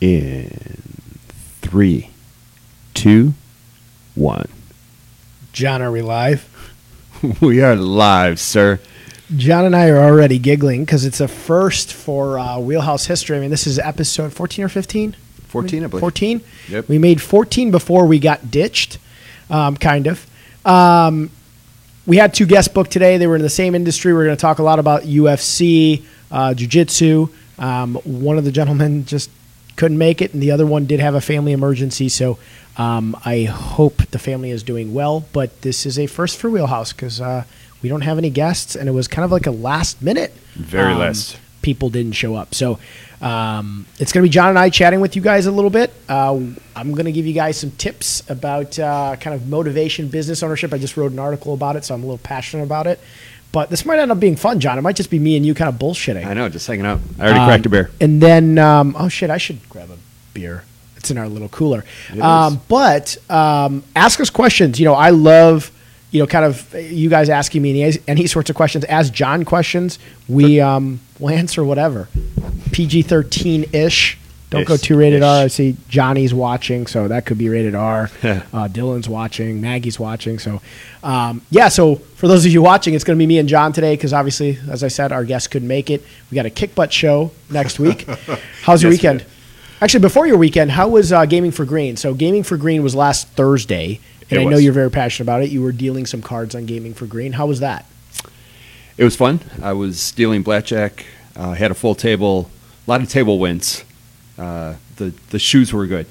In three, two, one. John, are we live? We are live, sir. John and I are already giggling because it's a first for uh, Wheelhouse history. I mean, this is episode 14 or 15? 14, I believe. 14? Yep. We made 14 before we got ditched, um, kind of. Um, we had two guests booked today. They were in the same industry. We are going to talk a lot about UFC, uh, Jiu Jitsu. Um, one of the gentlemen just couldn't make it, and the other one did have a family emergency. So um, I hope the family is doing well. But this is a first for Wheelhouse because uh, we don't have any guests, and it was kind of like a last minute. Very um, last. People didn't show up. So um, it's going to be John and I chatting with you guys a little bit. Uh, I'm going to give you guys some tips about uh, kind of motivation, business ownership. I just wrote an article about it, so I'm a little passionate about it. But this might end up being fun, John. It might just be me and you kind of bullshitting. I know, just hanging out. I already Um, cracked a beer. And then, um, oh shit, I should grab a beer. It's in our little cooler. Um, but um, ask us questions. You know, I love, you know, kind of you guys asking me any, any sorts of questions. Ask John questions. We um, will answer whatever. PG 13 ish. Don't go too rated R. Ish. I see Johnny's watching, so that could be rated R. uh, Dylan's watching. Maggie's watching. So, um, yeah. So for those of you watching, it's going to be me and John today because obviously, as I said, our guest couldn't make it. We got a kick butt show next week. How's your Yes, weekend? do. Actually, before your weekend, how was uh, Gaming for Green? So, Gaming for Green was last Thursday, and It I know you're very passionate about it. You were dealing some cards on Gaming for Green. How was that? It was fun. I was dealing blackjack. Uh, had a full table, a lot of table wins. Uh, the the shoes were good,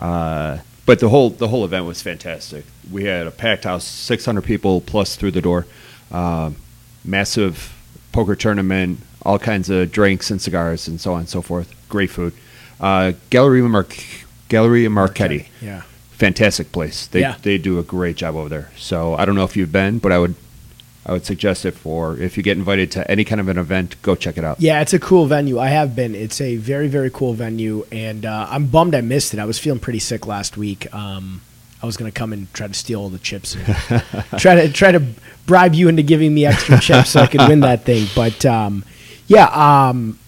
uh, but the whole the whole event was fantastic. We had a packed house, 600 people plus through the door. Um massive poker tournament, all kinds of drinks and cigars and so on and so forth. Great food. Uh, Galleria Mar- Galleria Marchetti, Yeah. fantastic place. They Yeah. they do a great job over there. So I don't know if you've been, but I would I would suggest it for if you get invited to any kind of an event, go check it out. Yeah, it's a cool venue. I have been. It's a very, very cool venue, and uh, I'm bummed I missed it. I was feeling pretty sick last week. Um, I was going to come and try to steal all the chips, and try to try to bribe you into giving me extra chips so I could win that thing. But um, yeah, um,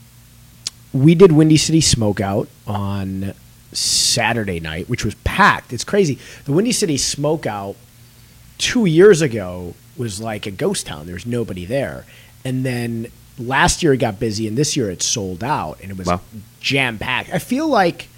we did Windy City Smokeout on Saturday night, which was packed. It's crazy. The Windy City Smokeout two years ago was like a ghost town. There was nobody there. And then last year it got busy, and this year it sold out, and it was Wow. jam packed. I feel like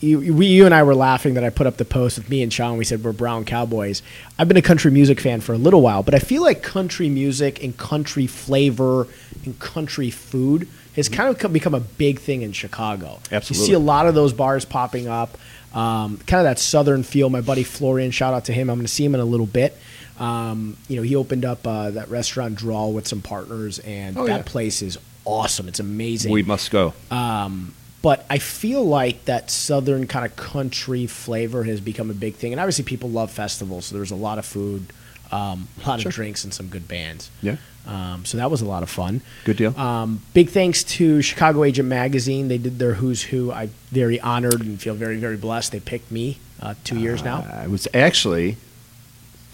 you, we, you and I were laughing that I put up the post with me and Sean. We said we're brown cowboys. I've been a country music fan for a little while, but I feel like country music and country flavor and country food has kind of come, become a big thing in Chicago. Absolutely. You see a lot of those bars popping up. Um, kind of that southern feel. My buddy Florian, shout out to him. I'm going to see him in a little bit. Um, you know, he opened up uh, that restaurant Draw with some partners, and Oh, that yeah. place is awesome. It's amazing. We must go. Um, but I feel like that southern kind of country flavor has become a big thing, and obviously people love festivals, so there's a lot of food, um, a lot Sure. of drinks, and some good bands. Yeah. Um, so that was a lot of fun. Good deal. Um, big thanks to Chicago Agent Magazine. They did their Who's Who. I'm very honored and feel very, very blessed. They picked me uh, two years now. I was actually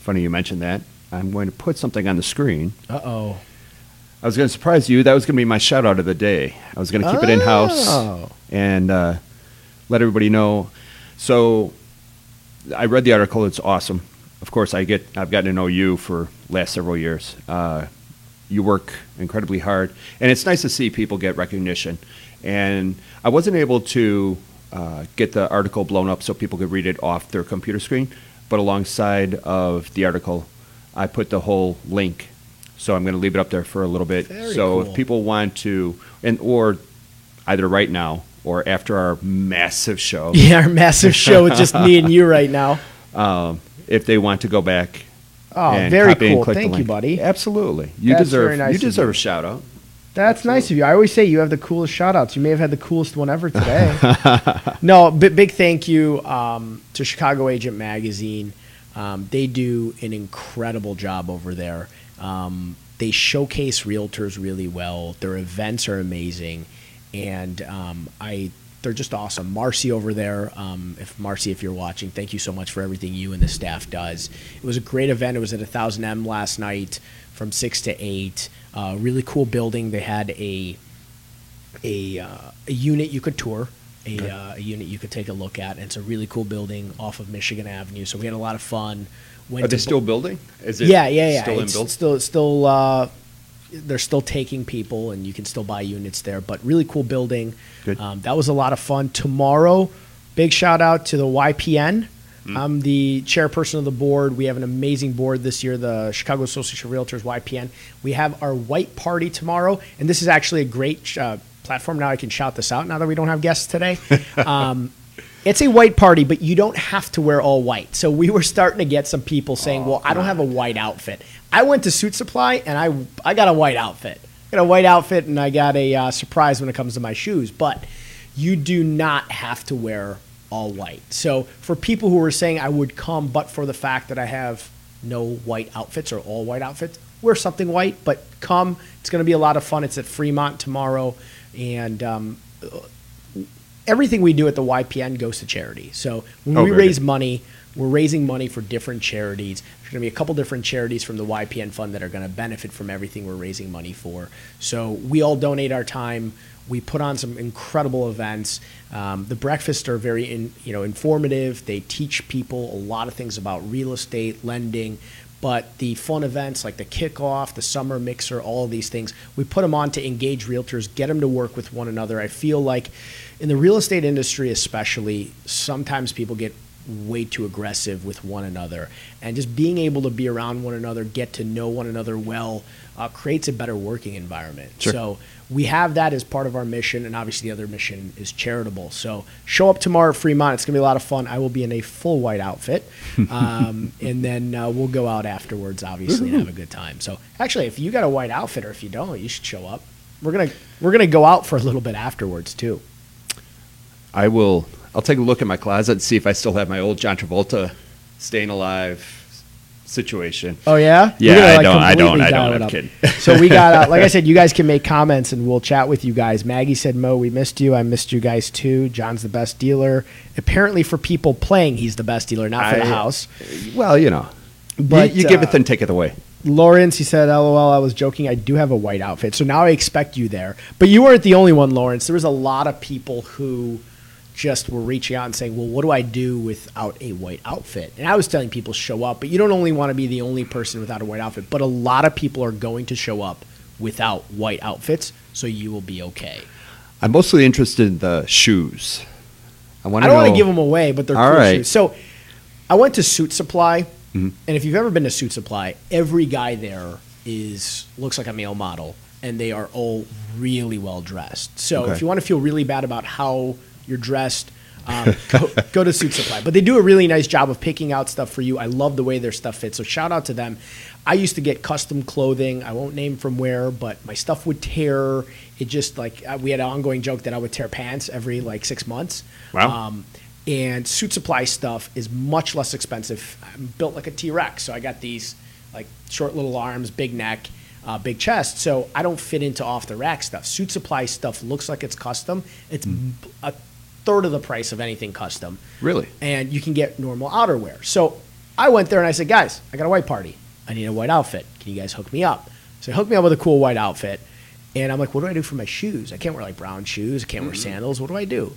funny you mentioned that. I'm going to put something on the screen. Uh oh. I was going to surprise you. That was going to be my shout out of the day. I was going to keep it in house Oh. and uh, let everybody know. So I read the article. It's awesome. Of course, I get. I've gotten to know you for last several years. Uh, you work incredibly hard, and it's nice to see people get recognition. And I wasn't able to uh, get the article blown up so people could read it off their computer screen, but alongside of the article, I put the whole link. So I'm going to leave it up there for a little bit. Very so cool. if people want to, and or either right now or after our massive show, Yeah, our massive show with just me and you right now. um, if they want to go back. Oh, very cool. Thank you, buddy. Absolutely, you That's deserve nice you deserve you. a shout out. That's nice of you. I always say you have the coolest shout outs. You may have had the coolest one ever today. no, b- big thank you um, to Chicago Agent Magazine. Um, they do an incredible job over there. Um, they showcase realtors really well. Their events are amazing, and um, I they're just awesome. Marcy over there, um, if Marcy, if you're watching, thank you so much for everything you and the staff does. It was a great event. It was at a thousand M last night from six to eight. Uh, really cool building. They had a a, uh, a unit you could tour a, uh, a unit you could take a look at. And it's a really cool building off of Michigan Avenue. So we had a lot of fun. Went Are they still building? Is it yeah, yeah, yeah. Still in it's build? still still uh, they're still taking people, and you can still buy units there. But really cool building. Good. Um, that was a lot of fun. Tomorrow, big shout out to the YPN. Hmm. I'm the chairperson of the board. We have an amazing board this year, the Chicago Association of Realtors YPN. We have our white party tomorrow, and this is actually a great uh, platform. Now I can shout this out. Now that we don't have guests today. Um, it's a white party, but you don't have to wear all white. So we were starting to get some people saying, "Well, I don't have a white outfit." I went to Suit Supply and I I got a white outfit. I got a white outfit and I got a uh, surprise when it comes to my shoes. But you do not have to wear all white. So for people who were saying I would come, but for the fact that I have no white outfits or all white outfits, wear something white. But come, it's going to be a lot of fun. It's at Fremont tomorrow, and um, everything we do at the YPN goes to charity. So when Oh, we raise good. money, we're raising money for different charities. There's going to be a couple different charities from the YPN fund that are going to benefit from everything we're raising money for. So we all donate our time. We put on some incredible events. Um, the breakfasts are very, in, you know, informative. They teach people a lot of things about real estate, lending. But the fun events like the kickoff, the summer mixer, all of these things, we put them on to engage realtors, get them to work with one another. I feel like in the real estate industry, especially, sometimes people get way too aggressive with one another. And just being able to be around one another, get to know one another well, uh, creates a better working environment. Sure. So we have that as part of our mission, and obviously the other mission is charitable. So show up tomorrow at Fremont. It's gonna be a lot of fun. I will be in a full white outfit, um, and then uh, we'll go out afterwards, obviously, and have a good time. So actually, if you got a white outfit, or if you don't, you should show up. We're gonna we're gonna go out for a little bit afterwards too. I will. I'll take a look at my closet and see if I still have my old John Travolta "Staying Alive" situation. Oh yeah, Yeah, gonna, I don't- I don't- I don't, I'm kidding. so we got, uh, like I said, you guys can make comments and we'll chat with you guys. Maggie said, "Mo, we missed you. I missed you guys too. John's the best dealer. Apparently, for people playing, he's the best dealer, not for the house." Well, you know, But, you, you give uh, it then take it away. Lawrence, he said, "LOL, I was joking. I do have a white outfit, so now I expect you there." But you weren't the only one, Lawrence. There was a lot of people who just were reaching out and saying, "Well, what do I do without a white outfit?" And I was telling people show up, but you don't only want to be the only person without a white outfit, but a lot of people are going to show up without white outfits, so you will be okay. I'm mostly interested in the shoes. I want I to don't know. want to give them away, but they're All cool right. shoes. So I went to Suit Supply, Mhm. and if you've ever been to Suit Supply, every guy there is looks like a male model, and they are all really well dressed. So Okay. if you want to feel really bad about how you're dressed. Um, go, go to Suit Supply, but they do a really nice job of picking out stuff for you. I love the way their stuff fits, so shout out to them. I used to get custom clothing. I won't name from where, but my stuff would tear. It just like uh, we had an ongoing joke that I would tear pants every like six months. Wow. Um, and suit supply stuff is much less expensive. I'm built like a T Rex, so I got these like short little arms, big neck, uh, big chest. So I don't fit into off the rack stuff. Suit supply stuff looks like it's custom. It's b- a third of the price of anything custom, Really? and you can get normal outerwear. So I went there and I said, guys, I got a white party. I need a white outfit. Can you guys hook me up? So they hooked me up with a cool white outfit. And I'm like, what do I do for my shoes? I can't wear like brown shoes. I can't wear sandals. What do I do?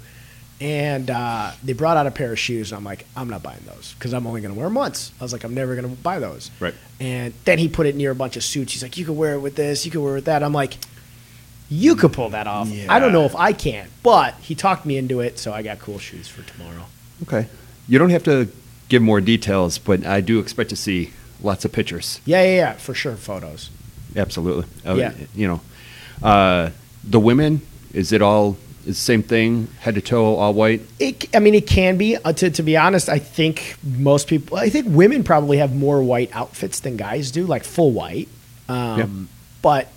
And uh, they brought out a pair of shoes, and I'm like, I'm not buying those because I'm only going to wear them once. I was like, I'm never going to buy those. Right. And then he put it near a bunch of suits. He's like, you could wear it with this, you could wear it with that. I'm like, you could pull that off. I don't know if I can, but he talked me into it, so I got cool shoes for tomorrow. Okay. You don't have to give more details, but I do expect to see lots of pictures. Yeah, yeah, yeah, for sure. Photos. Absolutely. Uh, Yeah. You know, uh, the women, is it all is the same thing, head to toe, all white? It, I mean, it can be. Uh, to, to be honest, I think most people, I think women probably have more white outfits than guys do, like full white. Um, But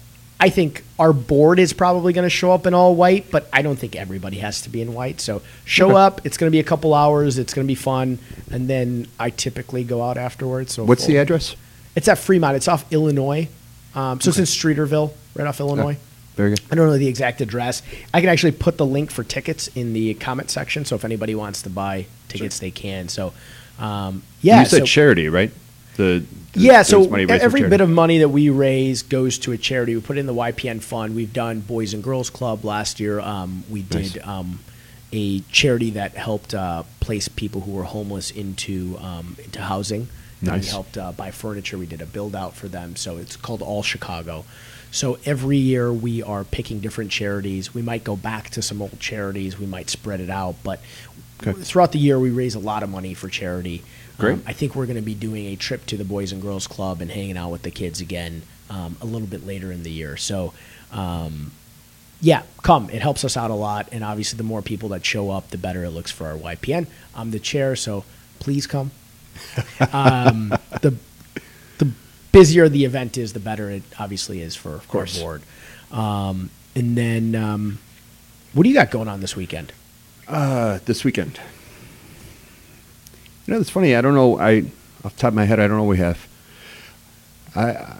I think our board is probably going to show up in all white, but I don't think everybody has to be in white. So show Okay. up. It's going to be a couple hours. It's going to be fun. And then I typically go out afterwards. So What's the address? It's at Fremont. It's off Illinois. Um, so it's in Streeterville, right off Illinois. Very good. I don't know the exact address. I can actually put the link for tickets in the comment section. So if anybody wants to buy tickets, they can. So, um, yeah. you said so, charity, right? The, the yeah. So every bit of money that we raise goes to a charity. We put it in the YPN fund. We've done Boys and Girls Club last year. Um, we Nice. did um, a charity that helped uh, place people who were homeless into um, into housing. Nice. We helped uh, buy furniture. We did a build out for them. So it's called All Chicago. So every year we are picking different charities. We might go back to some old charities. We might spread it out, but Okay. throughout the year we raise a lot of money for charity. Great. Um, I think we're going to be doing a trip to the Boys and Girls Club and hanging out with the kids again um, a little bit later in the year. So, um, yeah, come. It helps us out a lot. And obviously, the more people that show up, the better it looks for our YPN. I'm the chair, so please come. um, the the busier the event is, the better it obviously is for of course. our board. Um, and then, um, what do you got going on this weekend? Uh, this weekend. You know, it's funny. I don't know. I off the top of my head, I don't know. what We have. I, uh,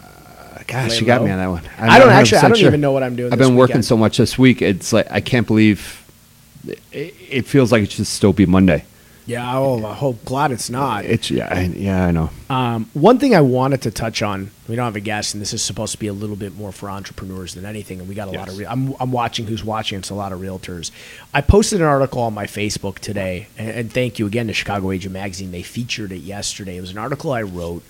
gosh, Lay you got low? me on that one. I'm I don't actually- I don't sure. even know what I'm doing I've been working so much this week. It's like I can't believe. It, it feels like it should still be Monday. Yeah, oh, I hope glad it's not. It's yeah, I, yeah, I know. Um, one thing I wanted to touch on, we don't have a guest, and this is supposed to be a little bit more for entrepreneurs than anything. And we got a lot of. Re- I'm, I'm watching who's watching. It's a lot of realtors. I posted an article on my Facebook today, and, and thank you again to Chicago Agent Magazine. They featured it yesterday. It was an article I wrote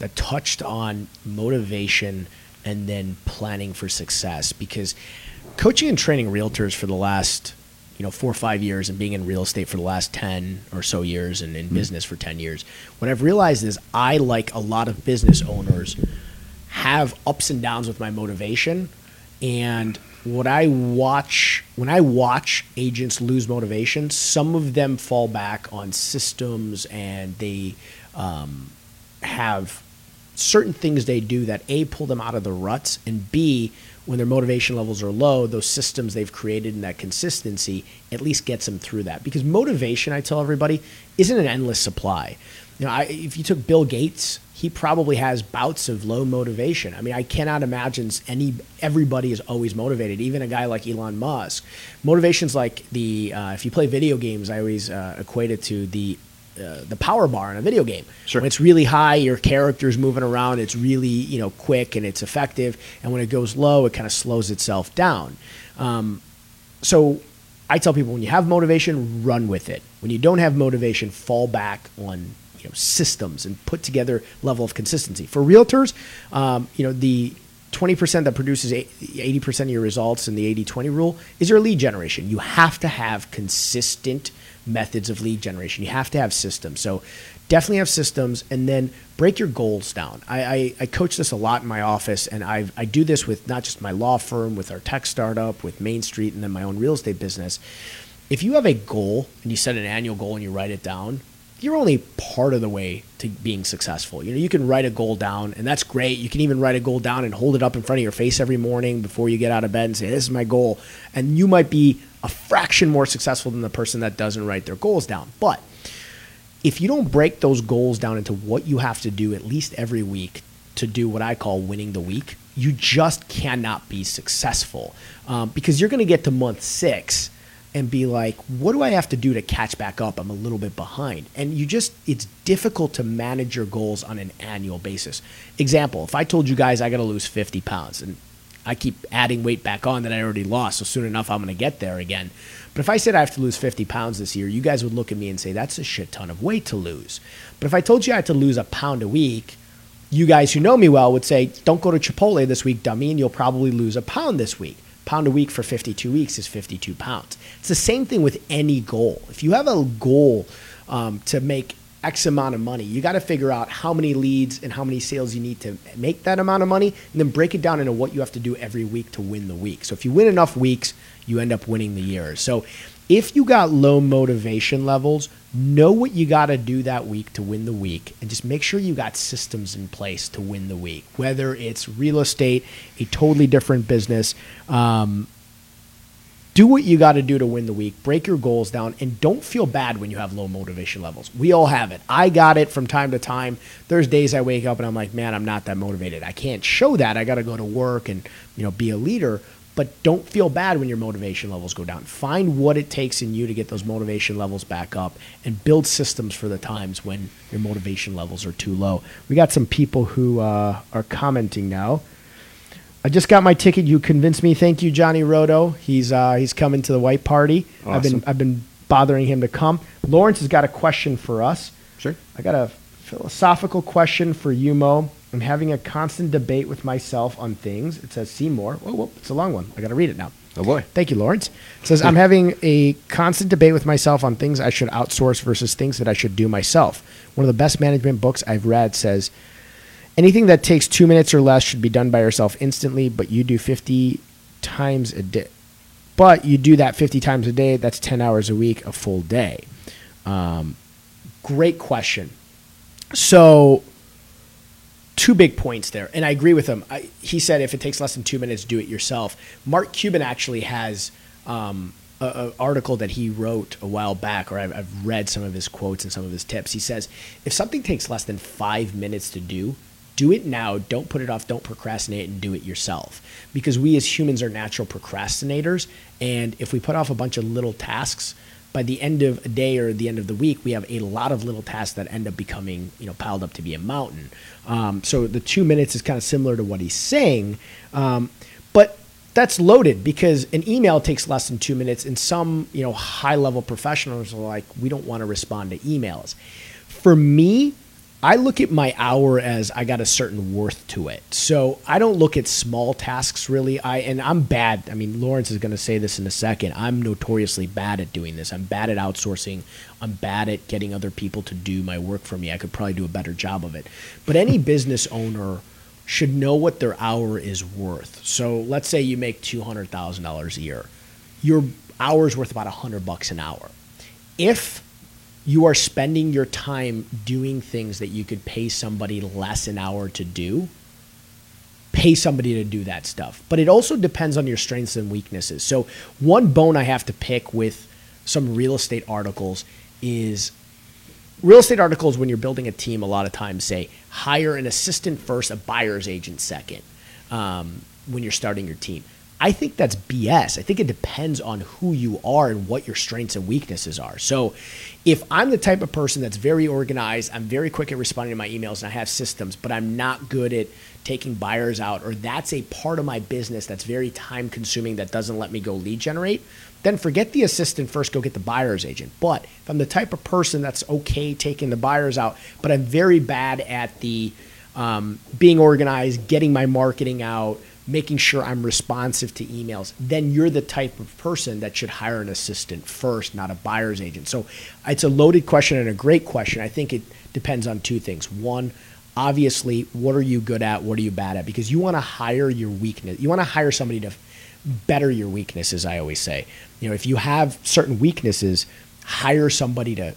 that touched on motivation and then planning for success because coaching and training realtors for the last you know four or five years and being in real estate for the last 10 or so years and in business for 10 years. What i've realized is i like a lot of business owners have ups and downs with my motivation. And what i watch when i watch agents lose motivation some of them fall back on systems and they um, have certain things they do that a pull them out of the ruts and b when their motivation levels are low those systems they've created and that consistency at least gets them through that. Because motivation i tell everybody isn't an endless supply. You know I, if you took bill gates he probably has bouts of low motivation. I mean i cannot imagine any everybody is always motivated even a guy like elon musk. Motivation's like the uh, if you play video games i always uh, equate it to the uh, the power bar in a video game. Sure. When it's really high, your character's moving around. It's really you know quick and it's effective. And when it goes low, it kind of slows itself down. Um, so I tell people when you have motivation, run with it. When you don't have motivation, fall back on you know systems and put together level of consistency. For realtors, um, you know the 20% that produces 80% of your results in the 80-20 rule is your lead generation. You have to have consistent methods of lead generation. You have to have systems. So definitely have systems and then break your goals down. I, I, I coach this a lot in my office and I, I do this with not just my law firm, with our tech startup, with Main Street, and then my own real estate business. If you have a goal and you set an annual goal and you write it down, you're only part of the way to being successful. You know, you can write a goal down, and that's great. You can even write a goal down and hold it up in front of your face every morning before you get out of bed and say, "This is my goal." And you might be a fraction more successful than the person that doesn't write their goals down. But if you don't break those goals down into what you have to do at least every week to do what I call winning the week, you just cannot be successful um, because you're going to get to month six and be like, what do I have to do to catch back up? I'm a little bit behind. And you just, it's difficult to manage your goals on an annual basis. Example, if I told you guys I got to lose 50 pounds and I keep adding weight back on that I already lost, so soon enough I'm going to get there again. But if I said I have to lose 50 pounds this year, you guys would look at me and say, that's a shit ton of weight to lose. But if I told you I had to lose a pound a week, you guys who know me well would say, don't go to Chipotle this week, dummy, and you'll probably lose a pound this week. Pound a week for 52 weeks is 52 pounds. It's the same thing with any goal. If you have a goal um, to make X amount of money, you got to figure out how many leads and how many sales you need to make that amount of money, and then break it down into what you have to do every week to win the week. So if you win enough weeks, you end up winning the year. So if you got low motivation levels, know what you got to do that week to win the week and just make sure you got systems in place to win the week. Whether it's real estate, a totally different business, um, do what you got to do to win the week. Break your goals down and don't feel bad when you have low motivation levels. We all have it. I got it from time to time. There's days I wake up and I'm like, man, I'm not that motivated. I can't show that. I got to go to work and you know be a leader. But don't feel bad when your motivation levels go down. Find what it takes in you to get those motivation levels back up and build systems for the times when your motivation levels are too low. We got some people who uh, are commenting now. I just got my ticket. You convinced me. Thank you, Johnny Roto. He's uh, he's coming to the white party. I've been I've been bothering him to come. Lawrence has got a question for us. Sure. I got a philosophical question for you, Mo. I'm having a constant debate with myself on things. It says Seymour. Whoa, whoa, it's a long one. I got to read it now. Oh boy. Thank you, Lawrence. It says, I'm having a constant debate with myself on things I should outsource versus things that I should do myself. One of the best management books I've read says, anything that takes two minutes or less should be done by yourself instantly, but you do 50 times a day. But you do that 50 times a day, that's 10 hours a week, a full day. Um, great question. So, two big points there, and I agree with him. I, he said if it takes less than two minutes, do it yourself. Mark Cuban actually has um, a, a article that he wrote a while back, or I've, I've read some of his quotes and some of his tips. He says if something takes less than five minutes to do, do it now. Don't put it off. Don't procrastinate and do it yourself. Because we as humans are natural procrastinators, and if we put off a bunch of little tasks by the end of a day or the end of the week, we have a lot of little tasks that end up becoming, you know, piled up to be a mountain. Um, so the two minutes is kind of similar to what he's saying, um, but that's loaded because an email takes less than two minutes, and some, you know, high-level professionals are like, we don't want to respond to emails. For me, I look at my hour as I got a certain worth to it. So I don't look at small tasks really. I and I'm bad. I mean, Lawrence is going to say this in a second. I'm notoriously bad at doing this. I'm bad at outsourcing. I'm bad at getting other people to do my work for me. I could probably do a better job of it. But any business owner should know what their hour is worth. So let's say you make $200,000 a year. Your hour is worth about 100 bucks an hour. If you are spending your time doing things that you could pay somebody less an hour to do, pay somebody to do that stuff. But it also depends on your strengths and weaknesses. So, one bone I have to pick with some real estate articles is real estate articles when you're building a team a lot of times say hire an assistant first, a buyer's agent second um, when you're starting your team. I think that's BS. I think it depends on who you are and what your strengths and weaknesses are. So, if I'm the type of person that's very organized, I'm very quick at responding to my emails and I have systems, but I'm not good at taking buyers out, or that's a part of my business that's very time consuming that doesn't let me go lead generate, then forget the assistant first, go get the buyer's agent. But if I'm the type of person that's okay taking the buyers out, but I'm very bad at the um, being organized, getting my marketing out, making sure I'm responsive to emails, then you're the type of person that should hire an assistant first, not a buyer's agent. So it's a loaded question and a great question. I think it depends on two things. One, obviously, what are you good at? What are you bad at? Because you want to hire your weakness. You want to hire somebody to better your weaknesses, I always say. You know, if you have certain weaknesses, hire somebody to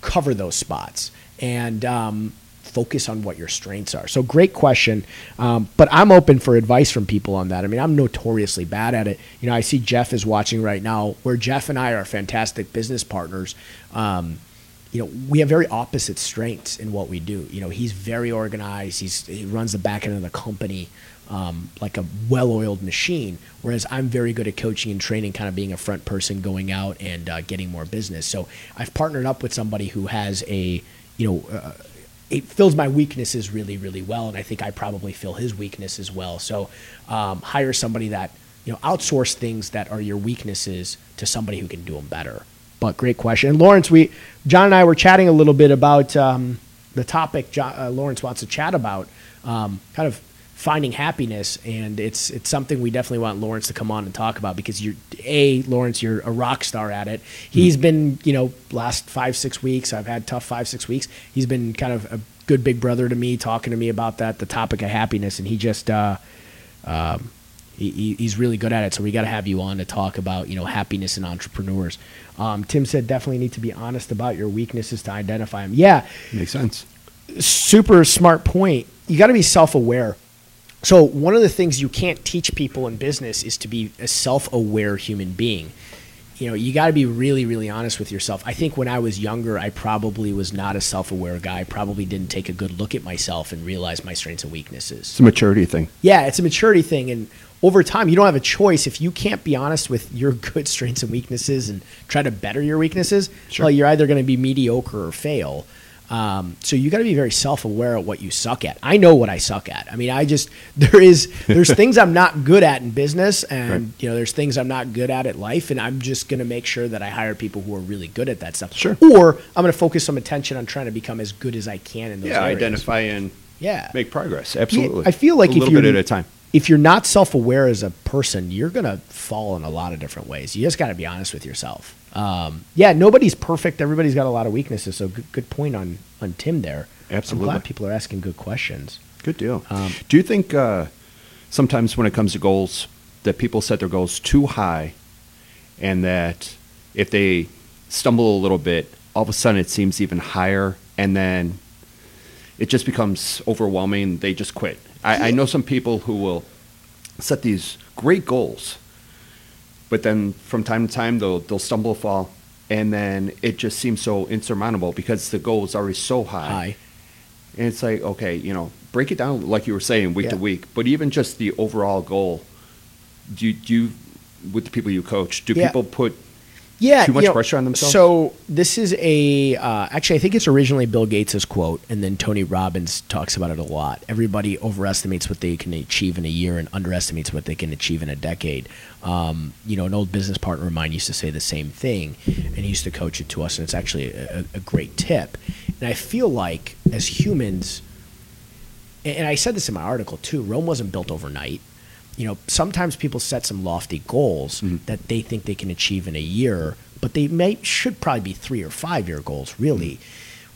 cover those spots. And, um, focus on what your strengths are. So great question, um, but I'm open for advice from people on that. I mean, I'm notoriously bad at it. You know, I see Jeff is watching right now, where Jeff and I are fantastic business partners. Um, you know, we have very opposite strengths in what we do. You know, he's very organized. He's he runs the back end of the company um, like a well-oiled machine, whereas I'm very good at coaching and training, kind of being a front person, going out and uh, getting more business. So I've partnered up with somebody who has a, you know. Uh, it fills my weaknesses really, really well, and I think I probably fill his weakness as well. So, um, hire somebody that you know outsource things that are your weaknesses to somebody who can do them better. But great question, and Lawrence, we John and I were chatting a little bit about um, the topic. John, uh, Lawrence wants to chat about um, kind of finding happiness, and it's it's something we definitely want Lawrence to come on and talk about because you're a Lawrence, you're a rock star at it. He's been you know last five six weeks. I've had tough five six weeks. He's been kind of a good big brother to me, talking to me about that the topic of happiness, and he just. Uh, um, he, he's really good at it, so we got to have you on to talk about you know happiness and entrepreneurs. Um, Tim said definitely need to be honest about your weaknesses to identify them. Yeah, Makes sense. super smart point. You got to be self aware. So, one of the things you can't teach people in business is to be a self aware human being. You know, you got to be really, really honest with yourself. I think when I was younger, I probably was not a self aware guy. I probably didn't take a good look at myself and realize my strengths and weaknesses. It's a maturity thing. Yeah, it's a maturity thing. And over time, you don't have a choice. If you can't be honest with your good strengths and weaknesses and try to better your weaknesses, Sure. well, you're either going to be mediocre or fail. Um, so you got to be very self-aware of what you suck at. I know what I suck at. I mean, I just there is there's things I'm not good at in business, and Right. you know there's things I'm not good at at life, and I'm just going to make sure that I hire people who are really good at that stuff. Sure. Or I'm going to focus some attention on trying to become as good as I can in those Yeah, areas. identify and Yeah. make progress. Yeah, Absolutely. I feel like a if little you're bit at a time. If you're not self-aware as a person, you're gonna fall in a lot of different ways. You just got to be honest with yourself. Um, yeah, nobody's perfect. Everybody's got a lot of weaknesses. So good, good point on on Tim there. Absolutely. I'm glad people are asking good questions. Good deal. Um, Do you think uh, sometimes when it comes to goals that people set their goals too high, and that if they stumble a little bit, all of a sudden it seems even higher, and then it just becomes overwhelming. They just quit. I, I know some people who will set these great goals, but then from time to time they'll they'll stumble, fall, and then it just seems so insurmountable because the goal is already so high. high. and it's like, okay, you know, break it down like you were saying, week to week. But even just the overall goal, do you, do you with the people you coach, do Yeah. people put Yeah, Too much you know, pressure on themselves? So this is a uh, actually I think it's originally Bill Gates' quote, and then Tony Robbins talks about it a lot. Everybody overestimates what they can achieve in a year and underestimates what they can achieve in a decade. Um, you know, an old business partner of mine used to say the same thing, and he used to coach it to us, and it's actually a, a great tip. And I feel like as humans, and I said this in my article too, Rome wasn't built overnight. You know, sometimes people set some lofty goals Mhm. that they think they can achieve in a year, but they may should probably be three or five year goals, really.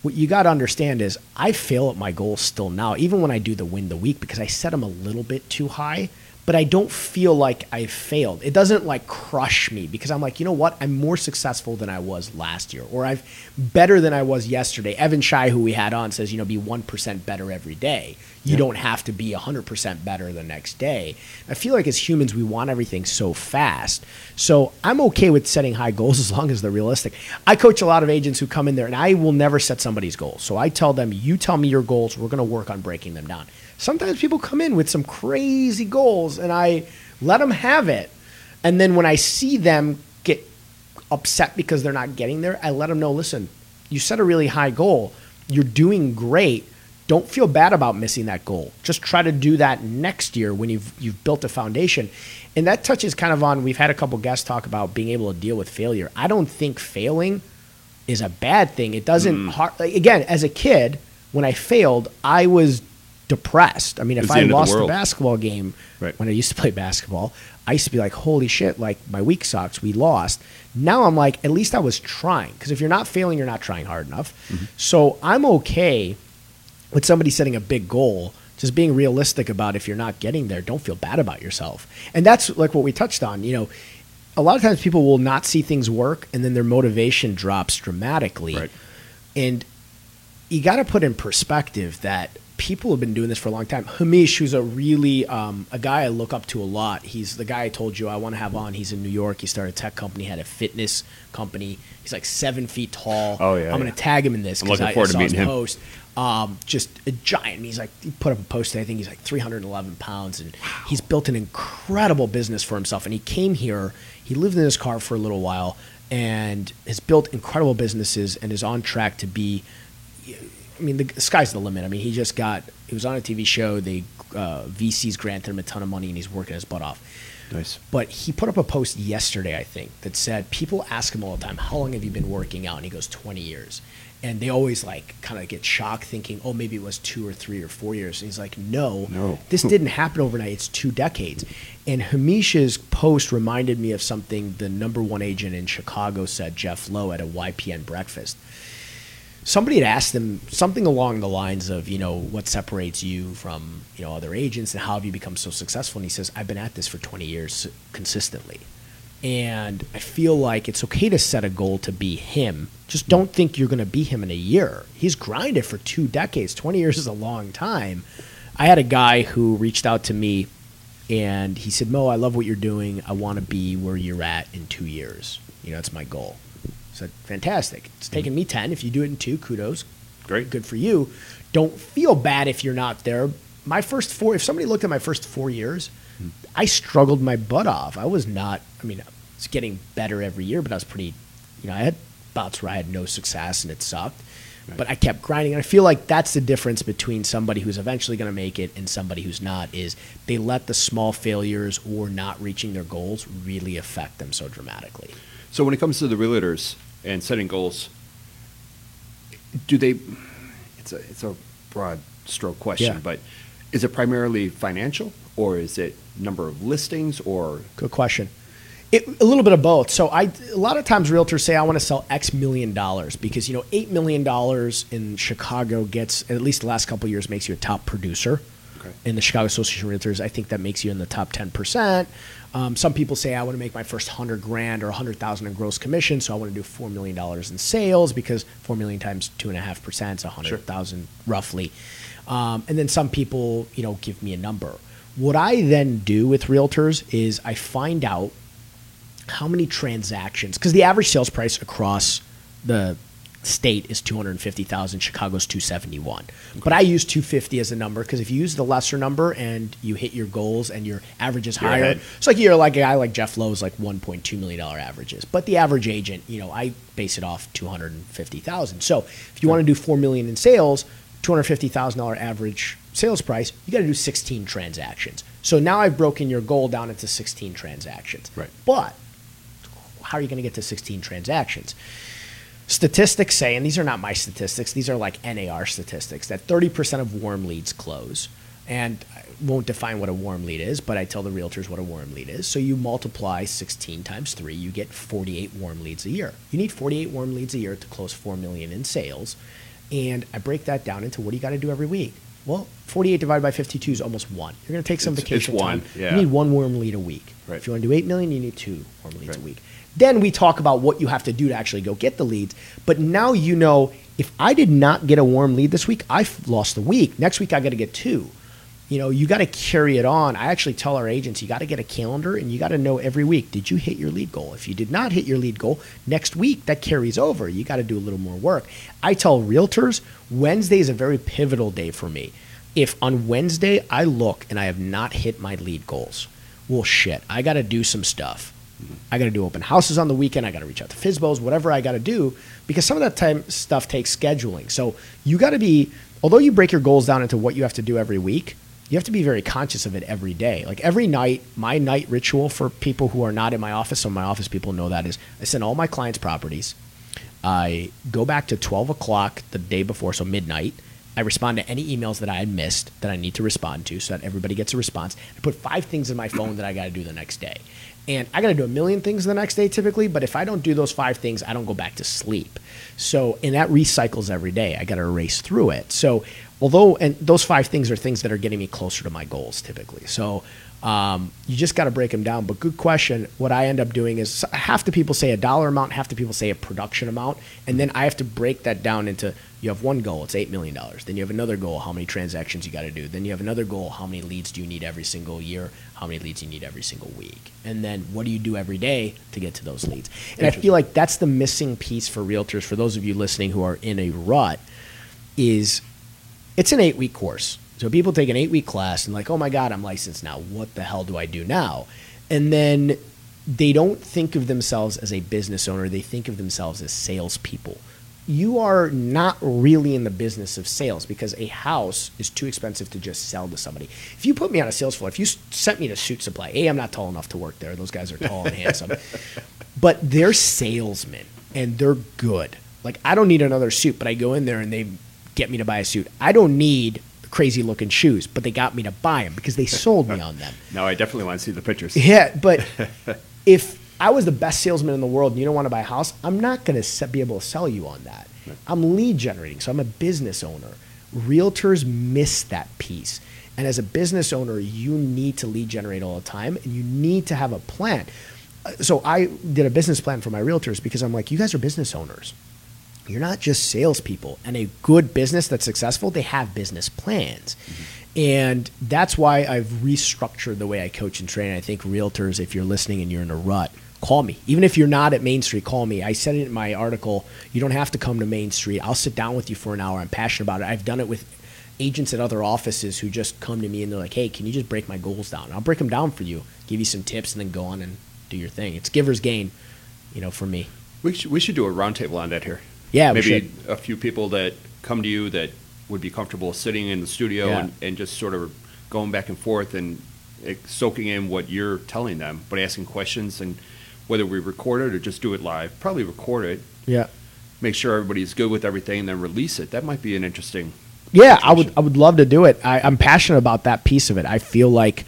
What you got to understand is I fail at my goals still now, even when I do the win the week, because I set them a little bit too high, but I don't feel like I failed. It doesn't like crush me because I'm like, you know what? I'm more successful than I was last year, or I've better than I was yesterday. Evan Shy, who we had on, says, you know, be 1% better every day. You Yeah. don't have to be 100% better the next day. I feel like as humans, we want everything so fast. So I'm okay with setting high goals as long as they're realistic. I coach a lot of agents who come in there, and I will never set somebody's goals. So I tell them, you tell me your goals, we're going to work on breaking them down. Sometimes people come in with some crazy goals, and I let them have it. And then when I see them get upset because they're not getting there, I let them know listen, you set a really high goal, you're doing great. Don't feel bad about missing that goal. Just try to do that next year when you've you've built a foundation. And that touches kind of on we've had a couple guests talk about being able to deal with failure. I don't think failing is a bad thing. It doesn't mm. har again, as a kid, when I failed, I was depressed. I mean, if I lost a basketball game Right. when I used to play basketball, I used to be like, "Holy shit!" Like my weak socks, we lost. Now I'm like, at least I was trying. Because if you're not failing, you're not trying hard enough. So I'm okay with somebody setting a big goal. Just being realistic about if you're not getting there, don't feel bad about yourself. And that's like what we touched on. You know, a lot of times people will not see things work, and then their motivation drops dramatically. Right. And you got to put in perspective that people have been doing this for a long time. Hamish, who's a really um, a guy I look up to a lot. He's the guy I told you I want to have on. He's in New York. He started a tech company, had a fitness company. He's like seven feet tall. Oh, yeah, I'm yeah. gonna tag him in this because I, I saw his him. post. Um, just a giant. He's like he put up a post. today, I think he's like 311 pounds, and he's built an incredible business for himself. And he came here. He lived in his car for a little while, and has built incredible businesses, and is on track to be I mean, the sky's the limit. I mean, he just got. He was on a TV show. They uh, VCs granted him a ton of money, and he's working his butt off. Nice. But he put up a post yesterday, I think, that said people ask him all the time, "How long have you been working out?" And he goes, "20 years." And they always like kind of get shocked, thinking, "Oh, maybe it was two or three or four years." And he's like, "No, No. this didn't happen overnight. It's two decades." And Hamish's post reminded me of something the number one agent in Chicago said, Jeff Lowe, at a YPN breakfast somebody had asked him something along the lines of, you know, what separates you from, you know, other agents and how have you become so successful? And he says, I've been at this for 20 years consistently. And I feel like it's okay to set a goal to be him. Just don't think you're going to be him in a year. He's grinded for two decades. 20 years is a long time. I had a guy who reached out to me and he said, Mo, I love what you're doing. I want to be where you're at in two years. You know, that's my goal. I said, fantastic. It's taken mm-hmm. me 10. If you do it in two, kudos. Great. Good for you. Don't feel bad if you're not there. My first four, if somebody looked at my first four years, mm-hmm. I struggled my butt off. I was not, I mean, it's getting better every year, but I was pretty, you know, I had bouts where I had no success and it sucked. Right. But I kept grinding, and I feel like that's the difference between somebody who's eventually going to make it and somebody who's not. Is they let the small failures or not reaching their goals really affect them so dramatically. So when it comes to the realtors and setting goals, do they? It's a it's a broad stroke question, Yeah. but is it primarily financial or is it number of listings or Good question. It, a little bit of both. So I, a lot of times realtors say I want to sell X million dollars because you know eight million dollars in Chicago gets at least the last couple of years makes you a top producer. Okay. In the Chicago Association of Realtors, I think that makes you in the top ten percent. Um, some people say I want to make my first hundred grand or a hundred thousand in gross commission, so I want to do four million dollars in sales because four million times two and a half percent is a hundred thousand roughly. Um, and then some people, you know, give me a number. What I then do with realtors is I find out how many transactions because the average sales price across the state is 250,000 Chicago's 271 but I use 250 as a number because if you use the lesser number and you hit your goals and your average is You're higher ahead. it's like you're like a guy like Jeff Lowe's like 1.2 million dollar averages but the average agent you know I base it off 250,000 so if you want to do 4 million in sales $250,000 average sales price you got to do 16 transactions so now I've broken your goal down into 16 transactions Right. but how are you going to get to 16 transactions? Statistics say, and these are not my statistics, these are like NAR statistics, that 30% of warm leads close. And I won't define what a warm lead is, but I tell the realtors what a warm lead is. So you multiply 16 times 3, you get 48 warm leads a year. You need 48 warm leads a year to close 4 million in sales. And I break that down into what do you got to do every week? Well, 48 divided by 52 is almost one. You're going to take some It's- it's vacation one, time. yeah. You need one warm lead a week. Right. If you want to do 8 million, you need two warm leads a Right. week. Then we talk about what you have to do to actually go get the leads. But now you know if I did not get a warm lead this week, I've lost the week. Next week I got to get two. You know, you got to carry it on. I actually tell our agents you got to get a calendar and you got to know every week did you hit your lead goal? If you did not hit your lead goal, next week that carries over. You got to do a little more work. I tell realtors Wednesday is a very pivotal day for me. If on Wednesday I look and I have not hit my lead goals, well, shit, I got to do some stuff. I got to do open houses on the weekend. I got to reach out to FISBOs, whatever I got to do, because some of that time stuff takes scheduling. So you got to be, although you break your goals down into what you have to do every week, you have to be very conscious of it every day. Like every night, my night ritual for people who are not in my office, so my office people know that is I send all my clients properties. I go back to 12 o'clock the day before, so midnight. I respond to any emails that I had missed that I need to respond to so that everybody gets a response. I put five things in my phone that I got to do the next day. And I got to do a million things the next day typically, but if I don't do those five things, I don't go back to sleep. So, and that recycles every day. I got to erase through it. So, although, and those five things are things that are getting me closer to my goals typically. So, um, you just got to break them down. But good question. What I end up doing is half the people say a dollar amount, half the people say a production amount, and then I have to break that down into you have one goal, it's eight million dollars. Then you have another goal, how many transactions you got to do. Then you have another goal, how many leads do you need every single year? How many leads you need every single week? And then what do you do every day to get to those leads? And I feel like that's the missing piece for realtors. For those of you listening who are in a rut, is it's an eight week course. So people take an eight week class and like, oh my God, I'm licensed now. What the hell do I do now? And then they don't think of themselves as a business owner. They think of themselves as salespeople. You are not really in the business of sales because a house is too expensive to just sell to somebody. If you put me on a sales floor, if you sent me to Suit Supply, A, I'm not tall enough to work there. Those guys are tall and handsome. But they're salesmen and they're good. Like, I don't need another suit, but I go in there and they get me to buy a suit. I don't need crazy looking shoes, but they got me to buy them because they sold me on them. Now I definitely want to see the pictures. Yeah, but if I was the best salesman in the world and you don't want to buy a house, I'm not going to be able to sell you on that. I'm lead generating, so I'm a business owner. Realtors miss that piece. And as a business owner, you need to lead generate all the time and you need to have a plan. Uh, So I did a business plan for my realtors because I'm like, you guys are business owners. You're not just salespeople. And a good business that's successful, they have business plans. And that's why I've restructured the way I coach and train. I think realtors, if you're listening and you're in a rut, call me. Even if you're not at Main Street, call me. I said it in my article. You don't have to come to Main Street. I'll sit down with you for an hour. I'm passionate about it. I've done it with agents at other offices who just come to me and they're like, hey, can you just break my goals down? I'll break them down for you, give you some tips, and then go on and do your thing. It's giver's gain, you know, for me. We should, we should do a roundtable on that here. Yeah, we maybe a few people that come to you that would be comfortable sitting in the studio Yeah. and, and just sort of going back and forth and soaking in what you're telling them, but asking questions and whether we record it or just do it live. Probably record it, Yeah. make sure everybody's good with everything, and then release it. That might be an interesting. Yeah, I would. I would love to do it. I, I'm passionate about that piece of it. I feel like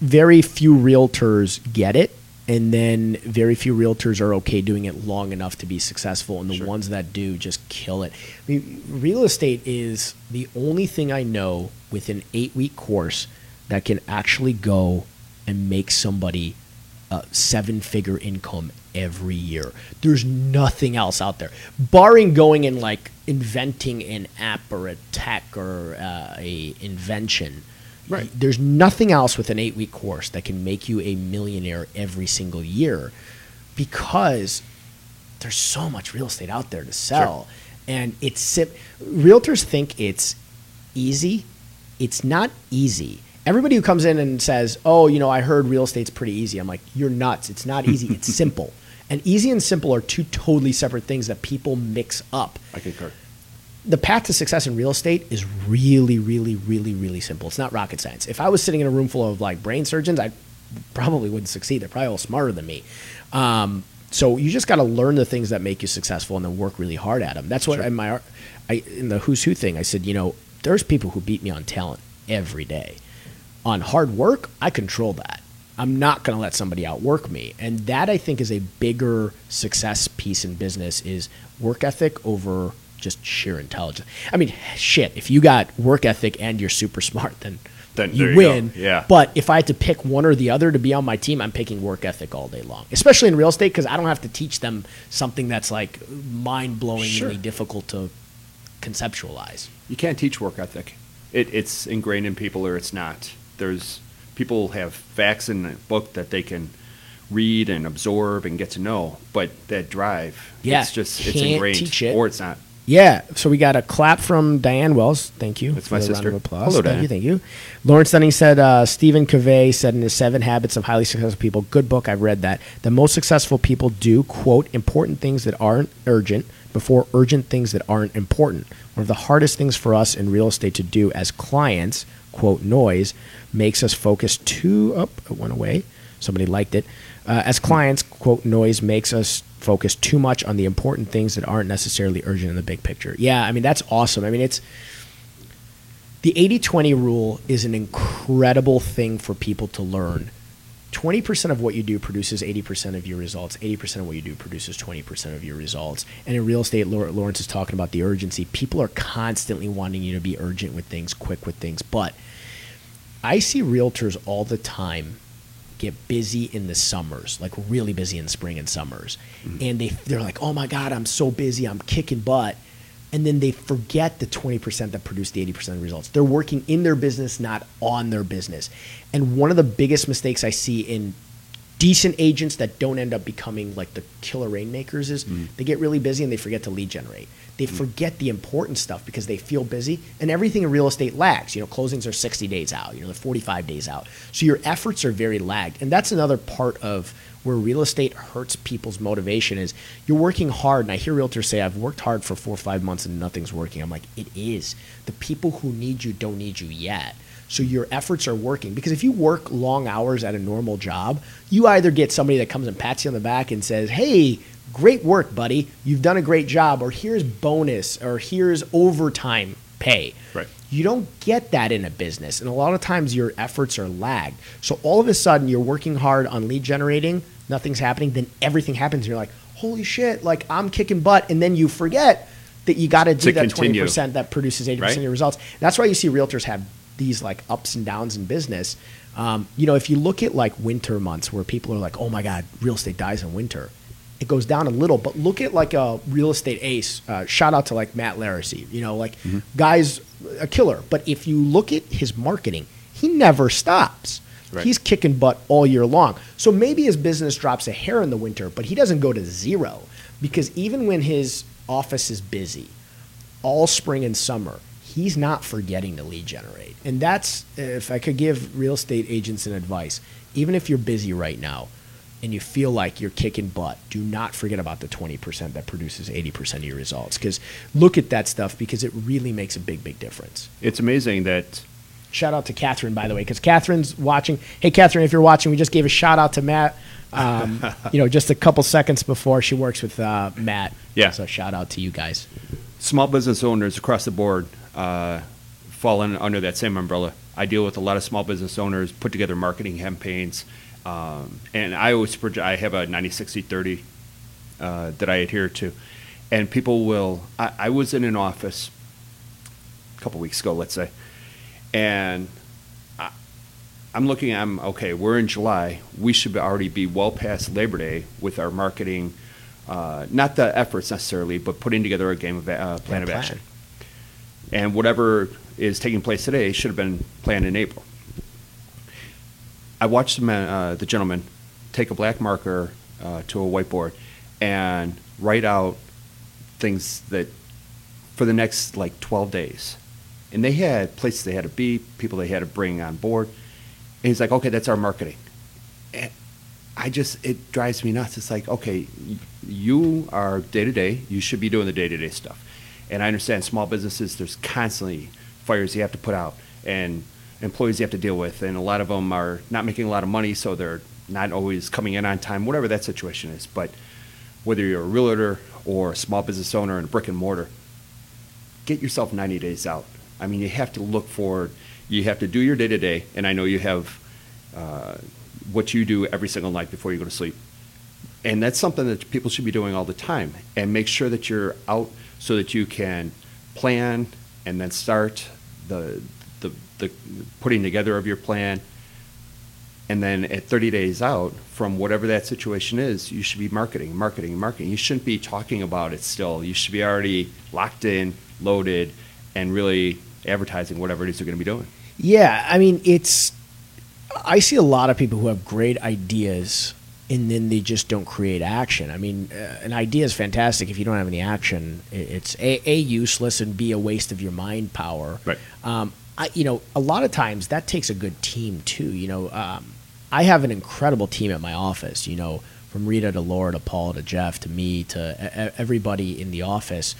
very few realtors get it, and then very few realtors are okay doing it long enough to be successful, and the Sure. ones that do just kill it. I mean, real estate is the only thing I know with an eight week course that can actually go and make somebody a seven figure income every year. There's nothing else out there, barring going and like inventing an app or a tech or uh, a invention. Right. There's nothing else with an eight week course that can make you a millionaire every single year because there's so much real estate out there to sell. And it's sim- realtors think it's easy. It's not easy. Everybody who comes in and says, "Oh, you know, I heard real estate's pretty easy." I'm like, "You're nuts. It's not easy. It's simple." And easy and simple are two totally separate things that people mix up I concur. the path to success in real estate is really, really, really, really simple. It's not rocket science. If I was sitting in a room full of like brain surgeons, I probably wouldn't succeed. They're probably all smarter than me. Um, so you just got to learn the things that make you successful and then work really hard at them. That's what Sure. in my I, in the who's who thing. I said, you know, there's people who beat me on talent every day. On hard work, I control that. I'm not going to let somebody outwork me, and that I think is a bigger success piece in business is work ethic over just sheer intelligence. I mean, shit, if you got work ethic and you're super smart, then Then you you win. go. Yeah. But if I had to pick one or the other to be on my team, I'm picking work ethic all day long, especially in real estate because I don't have to teach them something that's like mind blowingly Sure. difficult to conceptualize. You can't teach work ethic. It, it's ingrained in people or it's not. There's people have facts in the book that they can read and absorb and get to know, but that drive, Yeah, it's just it's ingrained teach it. or it's not. Yeah, so we got a clap from Diane Wells. Thank you. That's for my sister. Round of applause. Hello, thank Diane. you, thank you. Lawrence Dunning said, uh, Stephen Covey said in his Seven Habits of Highly Successful People, good book, I've read that. The most successful people do, quote, important things that aren't urgent before urgent things that aren't important. One of the hardest things for us in real estate to do as clients, quote, noise, makes us focus too, up, it went away. Somebody liked it. Uh, as clients, quote, noise makes us focus too much on the important things that aren't necessarily urgent in the big picture. Yeah, I mean, that's awesome. I mean, it's the 80 20 rule is an incredible thing for people to learn. 20% of what you do produces 80% of your results. 80% of what you do produces 20% of your results. And in real estate, Lawrence is talking about the urgency. People are constantly wanting you to be urgent with things, quick with things. But I see realtors all the time get busy in the summers, like really busy in spring and summers. Mm-hmm. And they they're like, "Oh my god, I'm so busy. I'm kicking butt." And then they forget the 20% that produce the 80% of the results. They're working in their business, not on their business. And one of the biggest mistakes I see in decent agents that don't end up becoming like the killer rainmakers is mm-hmm. they get really busy and they forget to lead generate. They mm-hmm. forget the important stuff because they feel busy and everything in real estate lags. You know, closings are 60 days out, you know, they're 45 days out. So your efforts are very lagged. And that's another part of where real estate hurts people's motivation is you're working hard. And I hear realtors say, I've worked hard for four or five months and nothing's working. I'm like, it is. The people who need you don't need you yet. So your efforts are working because if you work long hours at a normal job, you either get somebody that comes and pats you on the back and says, "Hey, great work, buddy. You've done a great job," or "Here's bonus," or "Here's overtime pay." Right. You don't get that in a business, and a lot of times your efforts are lagged. So all of a sudden you're working hard on lead generating, nothing's happening, then everything happens and you're like, "Holy shit, like I'm kicking butt." And then you forget that you got to do that continue. 20% that produces 80% Right. of your results. That's why you see realtors have these like ups and downs in business. Um, you know, if you look at like winter months where people are like, "Oh my God, real estate dies in winter," it goes down a little. But look at like a real estate ace. Uh, shout out to like Matt Laricy. You know, like guys a killer. But if you look at his marketing, he never stops. Right. He's kicking butt all year long. So maybe his business drops a hair in the winter, but he doesn't go to zero because even when his office is busy, all spring and summer, he's not forgetting to lead generate. And that's, if I could give real estate agents an advice, even if you're busy right now, and you feel like you're kicking butt, do not forget about the 20% that produces 80% of your results. Because look at that stuff because it really makes a big, big difference. It's amazing that Shout out to Catherine, by the way, because Catherine's watching. Hey, Catherine, if you're watching, we just gave a shout out to Matt. Um, you know, just a couple seconds before she works with uh, Matt. Yeah. So shout out to you guys. small business owners across the board uh, fall in under that same umbrella. I deal with a lot of small business owners, put together marketing campaigns, um, and I always proje- I have a 90 60 30 uh, that I adhere to. And people will, I, I was in an office a couple weeks ago, let's say, and I, I'm looking, I'm okay, we're in July. We should already be well past Labor Day with our marketing, uh, not the efforts necessarily, but putting together a game of uh, plan of plan. action. And whatever is taking place today should have been planned in April. I watched the, man, uh, the gentleman take a black marker uh, to a whiteboard and write out things that for the next like 12 days. And they had places they had to be, people they had to bring on board. And he's like, okay, that's our marketing. And I just, it drives me nuts. It's like, okay, you are day to day, you should be doing the day to day stuff. And I understand small businesses, there's constantly fires you have to put out and employees you have to deal with. And a lot of them are not making a lot of money, so they're not always coming in on time, whatever that situation is. But whether you're a realtor or a small business owner in brick and mortar, get yourself 90 days out. I mean, you have to look forward. You have to do your day to day, and I know you have uh, what you do every single night before you go to sleep. And that's something that people should be doing all the time. And make sure that you're out so that you can plan and then start the, the, the putting together of your plan. And then at 30 days out from whatever that situation is, you should be marketing, marketing, marketing. You shouldn't be talking about it still. You should be already locked in, loaded, and really advertising whatever it is they're going to be doing. Yeah, I mean, it's. I see a lot of people who have great ideas and then they just don't create action. I mean, uh, an idea is fantastic if you don't have any action. It's a, a useless and b a waste of your mind power. Right. Um, I, you know, a lot of times that takes a good team too. You know, um, I have an incredible team at my office. You know, from Rita to Laura to Paul to Jeff to me to everybody in the office.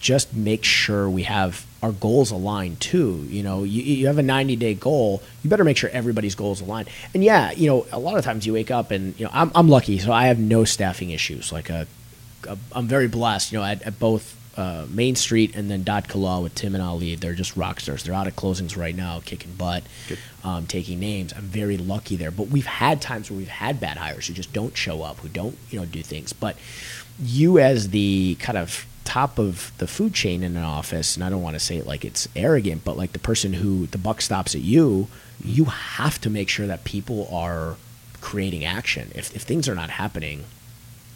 Just make sure we have our goals aligned too. You know, you, you have a 90 day goal. You better make sure everybody's goals aligned. And yeah, you know, a lot of times you wake up and you know, I'm, I'm lucky, so I have no staffing issues. Like a, a I'm very blessed. You know, at, at both uh, Main Street and then Dot Kala with Tim and Ali, they're just rock stars. They're out of closings right now, kicking butt, um, taking names. I'm very lucky there. But we've had times where we've had bad hires who just don't show up, who don't you know do things. But you as the kind of top of the food chain in an office, and I don't want to say it like it's arrogant, but like the person who the buck stops at you, you have to make sure that people are creating action. If if things are not happening,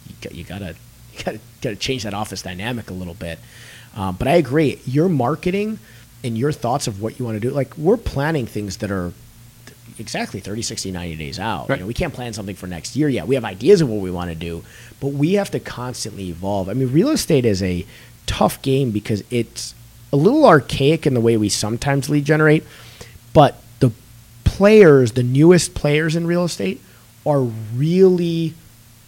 you got, you gotta you gotta gotta change that office dynamic a little bit. Um, but I agree, your marketing and your thoughts of what you want to do, like we're planning things that are exactly 30, 60, 90 days out. Right. You know, we can't plan something for next year yet. We have ideas of what we want to do, but we have to constantly evolve. I mean, real estate is a tough game because it's a little archaic in the way we sometimes lead generate, but the players, the newest players in real estate, are really,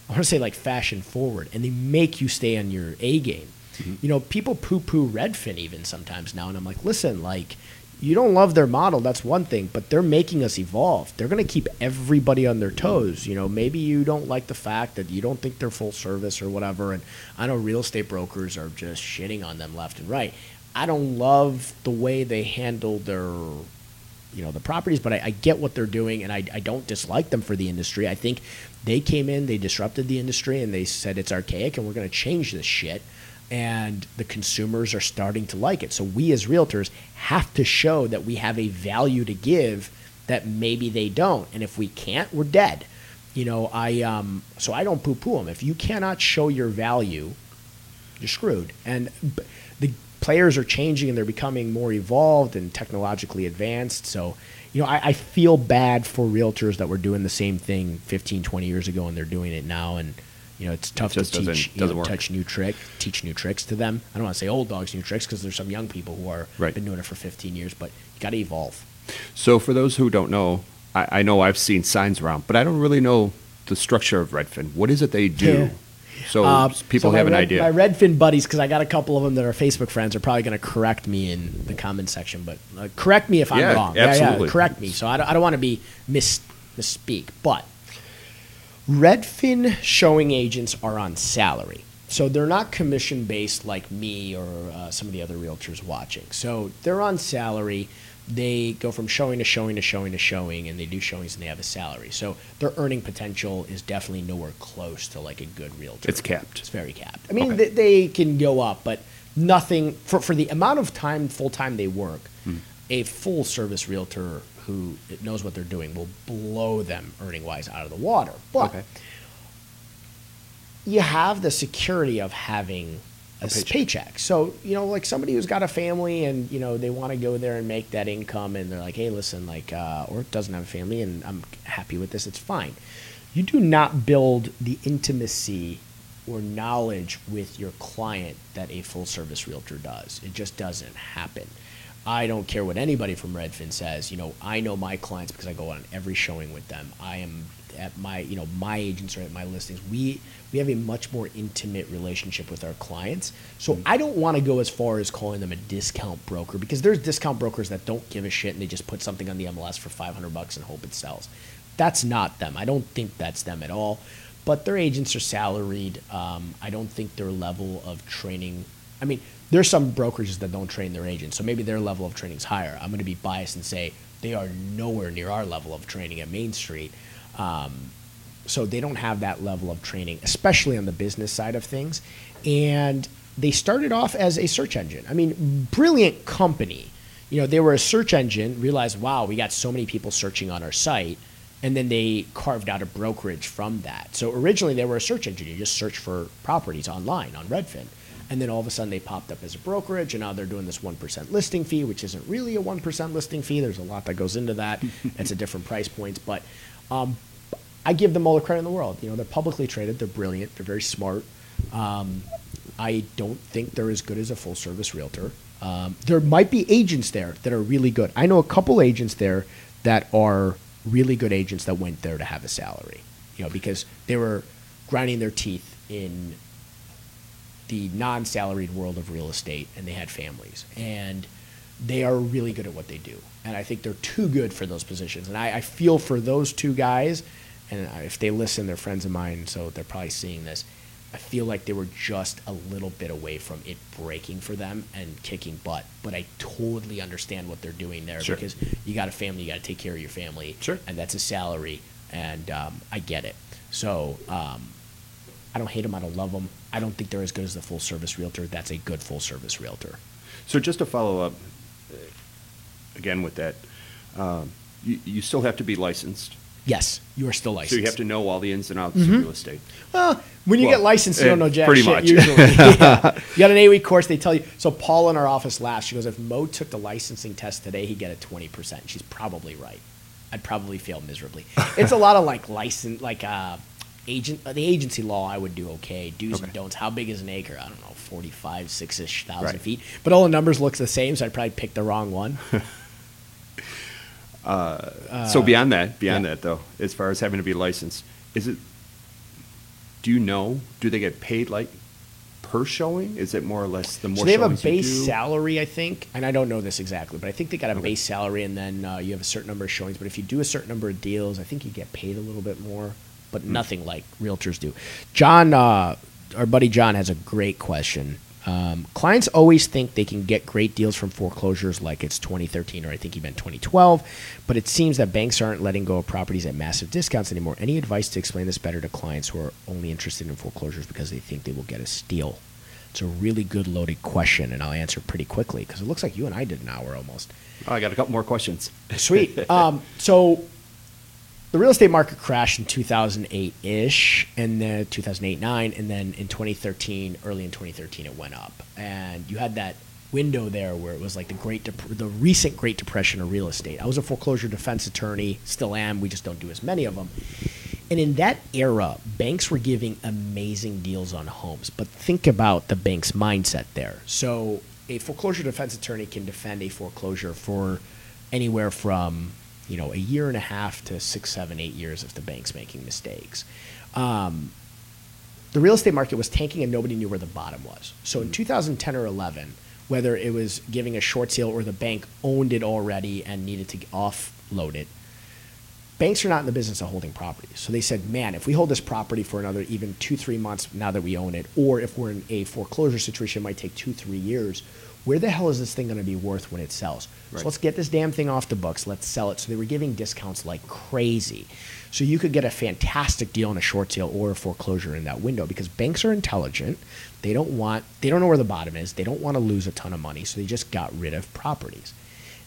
I want to say like fashion forward, and they make you stay on your A game. Mm-hmm. You know, people poo poo Redfin even sometimes now, and I'm like, listen, like, you don't love their model, that's one thing, but they're making us evolve. They're going to keep everybody on their toes. You know, maybe you don't like the fact that you don't think they're full service or whatever. And I know real estate brokers are just shitting on them left and right. I don't love the way they handle their you know the properties but I, I get what they're doing and I, I don't dislike them for the industry i think they came in they disrupted the industry and they said it's archaic and we're going to change this shit and the consumers are starting to like it so we as realtors have to show that we have a value to give that maybe they don't and if we can't we're dead you know i um so i don't poo poo them if you cannot show your value you're screwed. And the players are changing and they're becoming more evolved and technologically advanced. So, you know, I, I feel bad for realtors that were doing the same thing 15, 20 years ago and they're doing it now. And, you know, it's tough just to doesn't- teach, doesn't know, touch new trick, teach new tricks to them. I don't want to say old dogs new tricks because there's some young people who are Right. been doing it for 15 years, but you got to evolve. So for those who don't know, I, I know I've seen signs around, but I don't really know the structure of Redfin. What is it they do? Yeah. So Uh, people so have an Red- idea. My Redfin buddies, because I got a couple of them that are Facebook friends, are probably going to correct me in the comment section. But uh, correct me if I'm Yeah, wrong. absolutely. Yeah, correct me. So I don't, I don't want to be mis misspeak. But Redfin showing agents are on salary. So they're not commission based like me or uh, some of the other realtors watching. So they're on salary. They go from showing to showing to showing to showing, and they do showings and they have a salary. So their earning potential is definitely nowhere close to like a good realtor. It's capped. It's very capped. I mean, Okay. they, they can go up, but nothing for for the amount of time full time they work. Hmm. A full service realtor who knows what they're doing will blow them earning wise out of the water. But Okay. you have the security of having a paycheck. paycheck. So, you know, like somebody who's got a family and, you know, they want to go there and make that income and they're like, hey, listen, like, uh, or doesn't have a family and I'm happy with this, it's fine. You do not build the intimacy or knowledge with your client that a full service realtor does. It just doesn't happen. I don't care what anybody from Redfin says. You know, I know my clients because I go on every showing with them. I am at my, you know, my agents are at my listings. We we have a much more intimate relationship with our clients. So I don't want to go as far as calling them a discount broker because there's discount brokers that don't give a shit and they just put something on the MLS for 500 bucks and hope it sells. That's not them. I don't think that's them at all. But their agents are salaried. Um, I don't think their level of training. I mean, there's some brokerages that don't train their agents, so maybe their level of training is higher. I'm going to be biased and say they are nowhere near our level of training at Main Street. Um, so they don't have that level of training, especially on the business side of things. And they started off as a search engine. I mean, brilliant company. You know, they were a search engine, realized, wow, we got so many people searching on our site. And then they carved out a brokerage from that. So originally they were a search engine. You just search for properties online on Redfin. And then all of a sudden they popped up as a brokerage, and now they're doing this 1% listing fee, which isn't really a 1% listing fee. There's a lot that goes into that. it's a different price points. But um, I give them all the credit in the world. You know, they're publicly traded, they're brilliant, they're very smart. Um, I don't think they're as good as a full service realtor. Um, there might be agents there that are really good. I know a couple agents there that are really good agents that went there to have a salary, you know, because they were grinding their teeth in the non-salaried world of real estate and they had families. And they are really good at what they do. And i think they're too good for those positions. And i, I feel for those two guys. And if they listen they're friends of mine so they're probably seeing this. I feel like they were just a little bit away from it breaking for them and kicking butt. But i totally understand what they're doing there Sure. because you got a family you got to take care of your family. Sure. and that's a salary. And um, i get it. So um, I don't hate them. I don't love them. I don't think they're as good as the full service realtor. That's a good full service realtor. So just to follow up, uh, again with that, um, you, you still have to be licensed. Yes, you are still licensed. So you have to know all the ins and outs of real estate. Well, when you Well, get licensed, you don't eh, know jack pretty shit much. usually. Yeah. You got an eight week course. They tell you. So Paul in our office laughed. She goes, "If Mo took the licensing test today, he'd get a twenty percent." She's probably right. I'd probably fail miserably. It's a lot of like license, like uh, agent. uh, The agency law, I would do okay. Do's and don'ts. How big is an acre? I don't know, forty-five, six-ish thousand Right. feet. But all the numbers looks the same, so I'd probably pick the wrong one. so beyond that, beyond yeah. that though, as far as having to be licensed, is it? Do you know? Do they get paid like per showing? Is it more or less the more? So they have a base salary, I think, and I don't know this exactly, but I think they got a Okay. base salary, and then uh, you have a certain number of showings. But if you do a certain number of deals, I think you get paid a little bit more, but nothing like realtors do. John, uh, our buddy John, has a great question. Um, clients always think they can get great deals from foreclosures like it's 2013 or I think meant 2012, but it seems that banks aren't letting go of properties at massive discounts anymore. Any advice to explain this better to clients who are only interested in foreclosures because they think they will get a steal? It's a really good loaded question, and I'll answer pretty quickly because it looks like you and I did an hour almost. Oh, I got a couple more questions. Sweet. um, so the real estate market crashed in 2008 ish, and then 2008 9, and then in 2013, early in 2013, it went up, and you had that window there where it was like the great, Dep- the recent Great Depression of real estate. I was a foreclosure defense attorney, still am. We just don't do as many of them. And in that era, banks were giving amazing deals on homes. But think about the bank's mindset there. So a foreclosure defense attorney can defend a foreclosure for anywhere from you know, a year and a half to six, seven, eight years if the bank's making mistakes. Um, the real estate market was tanking and nobody knew where the bottom was. So in 2010 or 11, whether it was giving a short sale or the bank owned it already and needed to offload it, banks are not in the business of holding properties. So they said, man, if we hold this property for another even two, three months now that we own it, or if we're in a foreclosure situation, it might take two, three years. Where the hell is this thing going to be worth when it sells? Right. So let's get this damn thing off the books. Let's sell it. So they were giving discounts like crazy. So you could get a fantastic deal on a short sale or a foreclosure in that window because banks are intelligent. They don't want, they don't know where the bottom is. They don't want to lose a ton of money. So they just got rid of properties.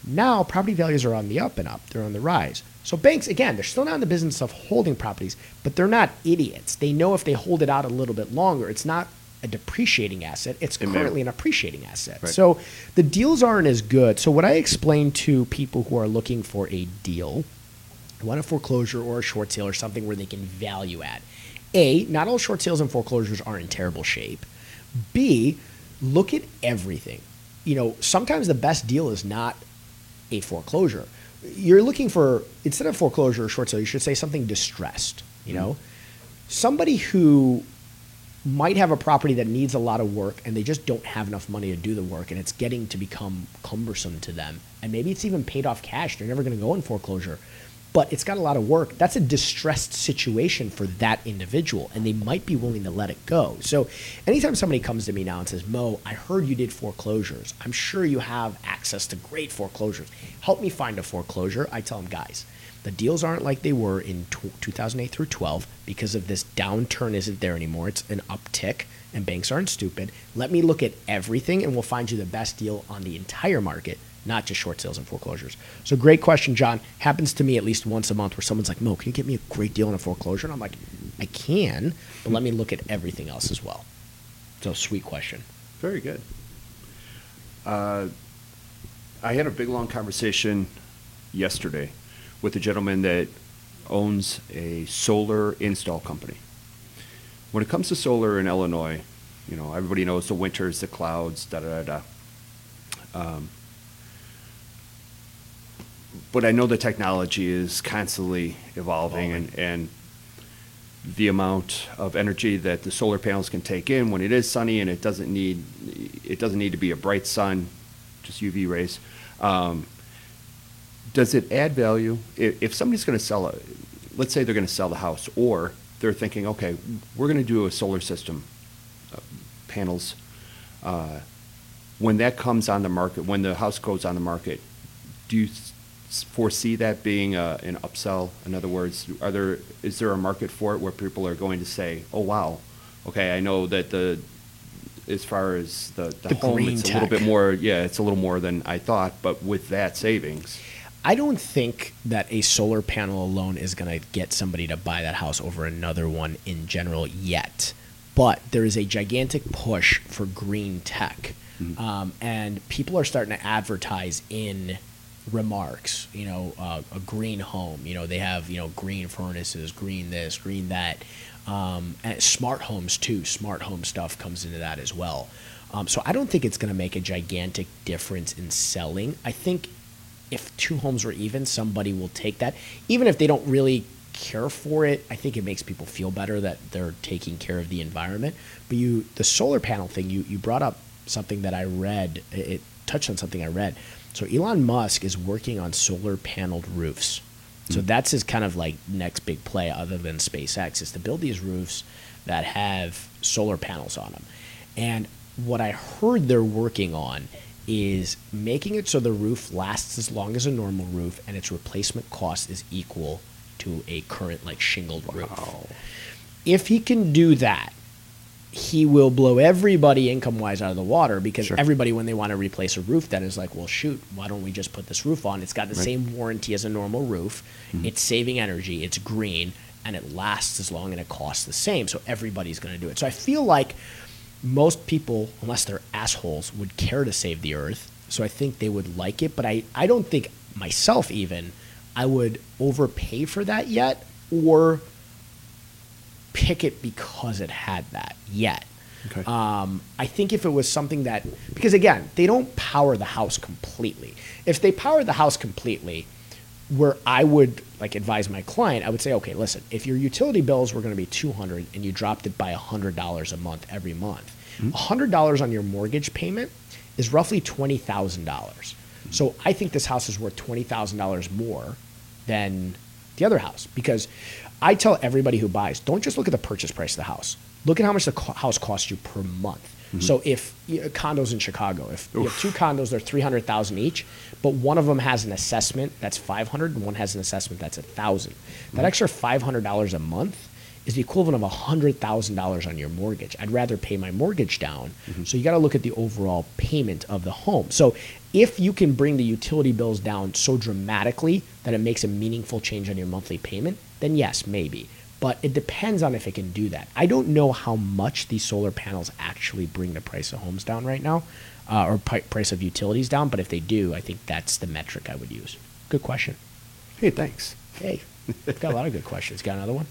Now property values are on the up and up. They're on the rise. So banks, again, they're still not in the business of holding properties, but they're not idiots. They know if they hold it out a little bit longer, it's not a depreciating asset. It's currently an appreciating asset. Right. So the deals aren't as good. So what I explain to people who are looking for a deal, want a foreclosure or a short sale or something where they can value add. A, not all short sales and foreclosures are in terrible shape. B, look at everything. You know, sometimes the best deal is not a foreclosure. You're looking for instead of foreclosure or short sale, you should say something distressed. You mm-hmm. know, somebody who might have a property that needs a lot of work and they just don't have enough money to do the work and it's getting to become cumbersome to them. And maybe it's even paid off cash. They're never going to go in foreclosure. But it's got a lot of work. That's a distressed situation for that individual and they might be willing to let it go. So anytime somebody comes to me now and says mo i heard you did foreclosures. I'm sure you have access to great foreclosures. Help me find a foreclosure. I tell them guys the deals aren't like they were in 2008 through 12 because of this downturn isn't there anymore. It's an uptick, and banks aren't stupid. Let me look at everything, and we'll find you the best deal on the entire market, not just short sales and foreclosures. So, great question, John. Happens to me at least once a month where someone's like, Mo, can you get me a great deal on a foreclosure? And I'm like, I can, but let me look at everything else as well. So, sweet question. Very good. Uh, I had a big long conversation yesterday with a gentleman that owns a solar install company. When it comes to solar in Illinois, you know, everybody knows the winters, the clouds, da da da da. Um, but I know the technology is constantly evolving, and, and the amount of energy that the solar panels can take in when it is sunny and it doesn't need it doesn't need to be a bright sun, just UV rays. Um, does it add value if, if somebody's going to sell a, let's say they're going to sell the house, or they're thinking, okay, we're going to do a solar system, uh, panels. Uh, when that comes on the market, when the house goes on the market, do you s- foresee that being a, an upsell? In other words, are there is there a market for it where people are going to say, "Oh wow, okay, I know that the as far as the, the, The home, it's a little bit more. Yeah, it's a little more than I thought, but with that savings, I don't think that a solar panel alone is going to get somebody to buy that house over another one in general yet. But there is a gigantic push for green tech. Um, and people are starting to advertise in remarks, you know, uh, a green home. You know, they have, you know, green furnaces, green this, green that. Um, and smart homes too. Smart home stuff comes into that as well. Um, so I don't think it's going to make a gigantic difference in selling. I think if two homes were even, somebody will take that. Even if they don't really care for it, I think it makes people feel better that they're taking care of the environment. But you, the solar panel thing, you, you brought up something that I read. It, it touched on something I read. So Elon Musk is working on solar paneled roofs. So hmm. that's his kind of like next big play, other than SpaceX, is to build these roofs that have solar panels on them. And what I heard they're working on is making it so the roof lasts as long as a normal roof and its replacement cost is equal to a current like shingled roof. If he can do that, he will blow everybody income wise out of the water because Sure. everybody when they want to replace a roof then is like well shoot why don't we just put this roof on it's got the Right. same warranty as a normal roof mm-hmm. it's saving energy it's green and it lasts as long and it costs the same so everybody's going to do it so i feel like most people unless they're assholes would care to save the earth so i think they would like it but i, I don't think myself even i would overpay for that yet or pick it because it had that yet. Okay. Um, I think if it was something that, because again, they don't power the house completely. If they power the house completely, where I would like advise my client, I would say, okay, listen, if your utility bills were going to be 200 and you dropped it by $100 a month every month, hmm? $100 on your mortgage payment is roughly $20,000. Hmm. So I think this house is worth $20,000 more than the other house because I tell everybody who buys, don't just look at the purchase price of the house. Look at how much the co- house costs you per month. Mm-hmm. So if you know, condos in Chicago, if you have two condos, they're three hundred thousand each, but one of them has an assessment that's five hundred, and one has an assessment that's a thousand. That mm-hmm. extra five hundred dollars a month is the equivalent of hundred thousand dollars on your mortgage. I'd rather pay my mortgage down. Mm-hmm. So you got to look at the overall payment of the home. So if you can bring the utility bills down so dramatically that it makes a meaningful change on your monthly payment, then yes, maybe. But it depends on if it can do that. I don't know how much these solar panels actually bring the price of homes down right now, uh, or pi- price of utilities down. But if they do, I think that's the metric I would use. Good question. Hey, thanks. Hey, got a lot of good questions. Got another one?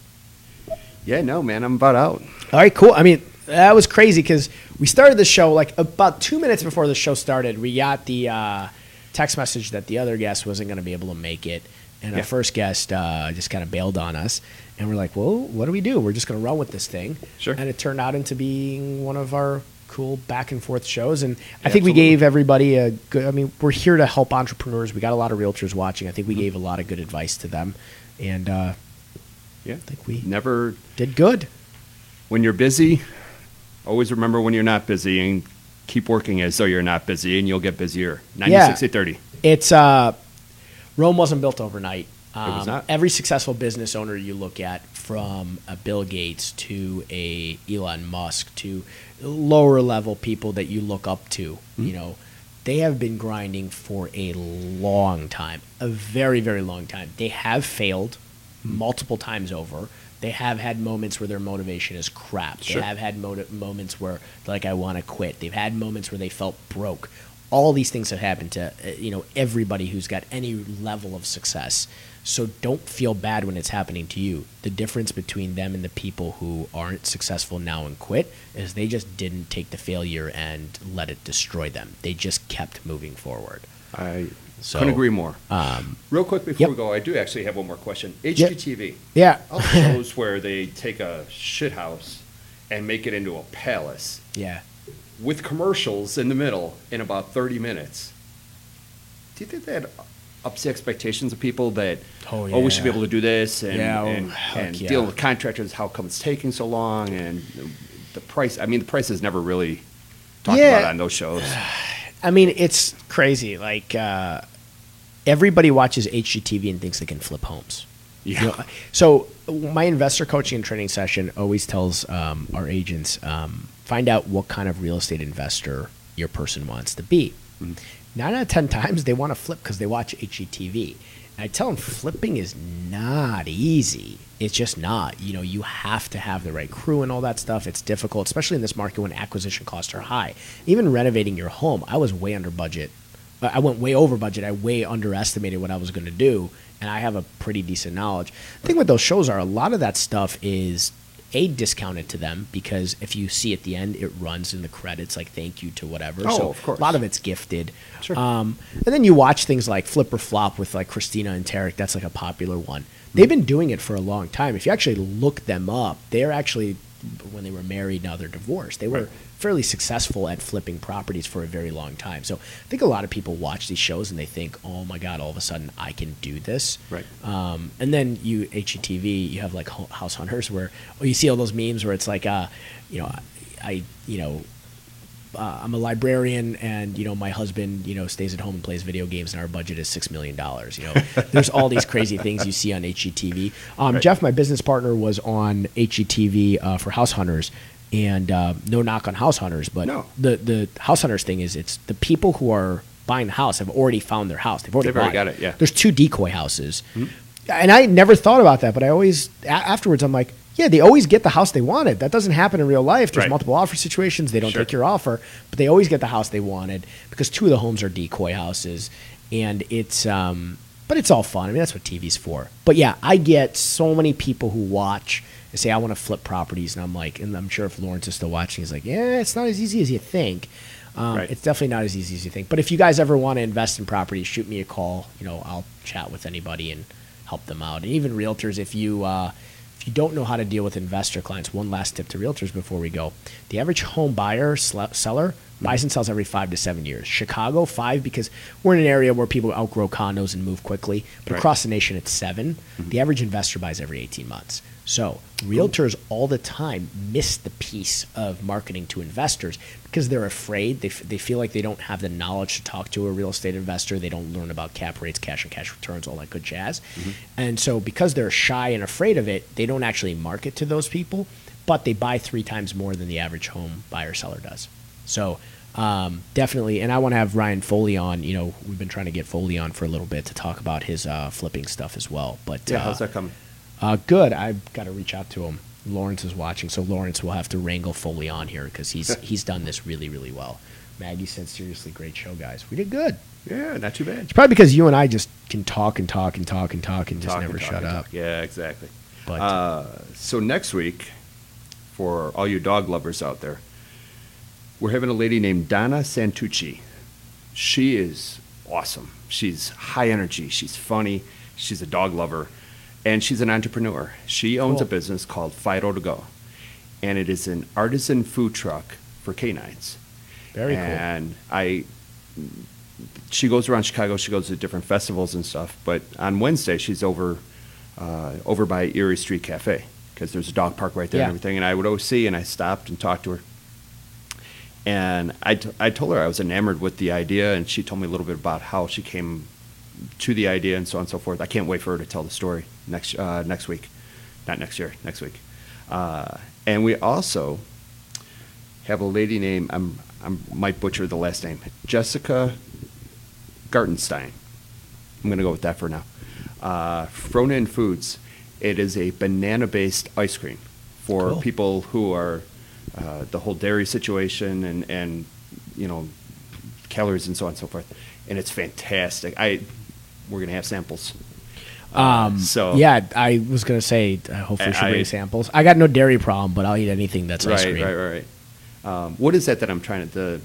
Yeah, no, man, I'm about out. All right, cool. I mean, that was crazy because we started the show like about two minutes before the show started. We got the uh, text message that the other guest wasn't going to be able to make it, and our first guest uh, just kind of bailed on us. And we're like, "Well, what do we do? We're just going to run with this thing." Sure. And it turned out into being one of our cool back and forth shows. And I Yeah, think we gave everybody a good. I mean, we're here to help entrepreneurs. We got a lot of realtors watching. I think we Mm-hmm. gave a lot of good advice to them, and uh, Yeah, I think we never. did good. When you're busy, always remember when you're not busy and keep working as though you're not busy, and you'll get busier. 90, 30. It's uh, Rome wasn't built overnight. It was Um, not. Every successful business owner you look at, from a Bill Gates to a Elon Musk to lower level people that you look up to, Mm-hmm. you know, they have been grinding for a long time, a very very long time. They have failed Mm-hmm. multiple times over. They have had moments where their motivation is crap. Sure. They have had moti- moments where like I want to quit. They've had moments where they felt broke. All these things have happened to uh, you know everybody who's got any level of success. So don't feel bad when it's happening to you. The difference between them and the people who aren't successful now and quit is they just didn't take the failure and let it destroy them. They just kept moving forward. I So, couldn't agree more. Um, Real quick before Yep. we go, I do actually have one more question. HGTV. yeah, All the shows where they take a shit house and make it into a palace yeah. With commercials in the middle in about 30 minutes. Do you think that ups the expectations of people that, Oh, yeah. oh we should be able to do this and, Yeah, oh, and, and yeah. deal with contractors, how come it's taking so long, and the price? I mean, the price is never really talked Yeah. about on those shows. I mean, it's crazy. Like uh, everybody watches HGTV and thinks they can flip homes. Yeah. You know, so my investor coaching and training session always tells um, our agents um, find out what kind of real estate investor your person wants to be. Mm-hmm. Nine out of ten times they want to flip because they watch HGTV. And I tell them flipping is not easy. It's just not. You know, you have to have the right crew and all that stuff. It's difficult, especially in this market when acquisition costs are high. Even renovating your home, I was way under budget. I I went way over budget. I way underestimated what I was going to do, and I have a pretty decent knowledge. The thing with those shows are a lot of that stuff is a discounted to them because if you see at the end, it runs in the credits like thank you to whatever. Oh, so of course. a lot of it's gifted. Sure. Um, and then you watch things like Flip or Flop with like Christina and Tarek. That's like a popular one. They've been doing it for a long time. If you actually look them up, they're actually when they were married, now they're divorced. They were Right. fairly successful at flipping properties for a very long time. So I think a lot of people watch these shows and they think, "Oh my god, all of a sudden I can do this." Right. Um, and then you HGTV, you have like House Hunters, where oh, you see all those memes where it's like, uh, you know, I, I you know, uh, I'm a librarian, and you know, my husband, you know, stays at home and plays video games, and our budget is six million dollars. You know, there's all these crazy things you see on HGTV. Um, Right. Jeff, my business partner, was on HGTV uh, for House Hunters, and uh, no knock on House Hunters, but No. the the House Hunters thing is it's the people who are buying the house have already found their house. They've already, They've already got it, yeah. There's two decoy houses, and I never thought about that, but I always a- afterwards I'm like, yeah, they always get the house they wanted. That doesn't happen in real life. There's Right. multiple offer situations. They don't Sure. take your offer, but they always get the house they wanted because two of the homes are decoy houses, and it's um, but it's all fun. I mean, that's what TV's for. But yeah, I get so many people who watch and say I want to flip properties, and I'm like, and I'm sure if Lawrence is still watching, he's like, yeah, it's not as easy as you think. Um, Right. It's definitely not as easy as you think. But if you guys ever want to invest in property, shoot me a call. You know, I'll chat with anybody and help them out. And even realtors, if you uh, you don't know how to deal with investor clients, one last tip to realtors before we go: the average home buyer seller buys and sells every five to seven years. Chicago five because we're in an area where people outgrow condos and move quickly. But Right. across the nation, it's 7 mm-hmm. The average investor buys every eighteen months. So realtors all the time miss the piece of marketing to investors because they're afraid. They, f- they feel like they don't have the knowledge to talk to a real estate investor. They don't learn about cap rates, cash on cash returns, all that good jazz. Mm-hmm. And so because they're shy and afraid of it, they don't actually market to those people, but they buy three times more than the average home buyer seller does. So um, definitely, and I want to have Ryan Foley on. You know, we've been trying to get Foley on for a little bit to talk about his uh, flipping stuff as well. But Yeah, uh, how's that coming? uh, good. I've got to reach out to him. Lawrence is watching, so Lawrence will have to wrangle Foley on here because he's he's done this really really well. Maggie said, "Seriously, great show, guys. We did good." Yeah, not too bad. It's probably because you and I just can talk and talk and talk and talk and just never talk shut up. talk. Yeah, exactly. But Uh, so next week, for all you dog lovers out there, we're having a lady named Donna Santucci. She is awesome. She's high energy. She's funny. She's a dog lover, and she's an entrepreneur. She owns a business called Fido to Go, and it is an artisan food truck for canines. very cool. And I, she goes around Chicago. She goes to different festivals and stuff. But on Wednesday, she's over, uh, over by Erie Street Cafe because there's a dog park right there Yeah. and everything. And I would always see, and I stopped and talked to her. And I, t- I told her I was enamored with the idea, and she told me a little bit about how she came to the idea and so on and so forth. I can't wait for her to tell the story next uh, next week, not next year, next week. Uh, and we also have a lady named I'm I might butcher the last name Jessica Gartenstein. I'm going to go with that for now. Uh, Fronin Foods. It is a banana-based ice cream for Cool. people who are uh, the whole dairy situation and and you know calories and so on and so forth. And it's fantastic. I we're going to have samples. Uh, Um, so yeah, I was gonna say uh, hopefully she'll bring samples. I got no dairy problem, but I'll eat anything that's ice right, cream. right, right, right. Um, what is that that I'm trying to the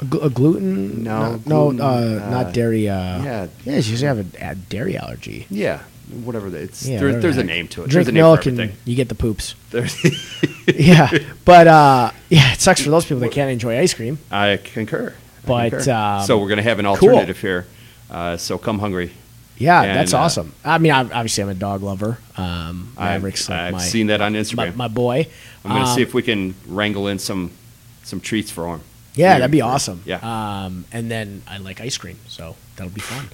A, glu- a gluten? No, no, gluten, uh, uh, not dairy. Uh, yeah. yeah. She usually have a, a dairy allergy. yeah whatever the, it's Yeah, there, whatever there's the a name to it. Drink there's a name milk for and you get the poops. Yeah, but uh, yeah, it sucks for those people that can't enjoy ice cream. I concur. I But, concur. um, so we're going to have an cool. alternative here. Uh, so come hungry. Yeah, And, that's uh, awesome. I mean, obviously, I'm a dog lover. Um, I've, like I've my, seen that on Instagram. my boy. I'm going to see Um, if we can wrangle in some some treats for him. Yeah, that'd be awesome. Yeah, Um, and then I like ice cream, so that'll be fun.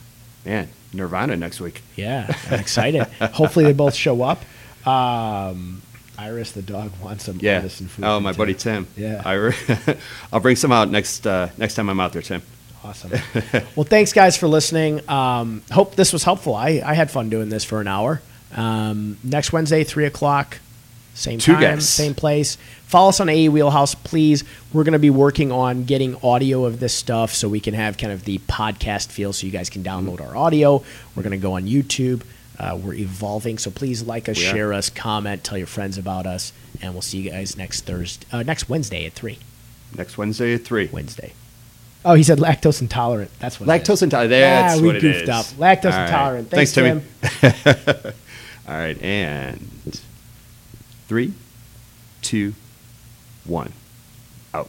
man, Nirvana next week. Yeah, I'm excited. Hopefully, they both show up. Um, Iris, the dog, wants some Yeah. food. Oh, my buddy Tim. Yeah. I, I'll bring some out next uh, next time I'm out there, Tim. Awesome. well, thanks guys for listening. Um, hope this was helpful. I, I had fun doing this for an hour. Um, next Wednesday, three o'clock, same Two time, same place. Follow us on AE Wheelhouse, please. We're going to be working on getting audio of this stuff so we can have kind of the podcast feel, so you guys can download our audio. We're going to go on YouTube. Uh, we're evolving, so please like us, share us, comment, tell your friends about us, and we'll see you guys next Thursday, uh, next Wednesday at three. Next Wednesday at three. Wednesday. Oh, he said lactose intolerant. That's what. it is. Lactose intolerant. That's Ah, we what goofed is. up. Lactose All right. intolerant. Thanks, Thanks, Timmy. All right, and three, two, one, out.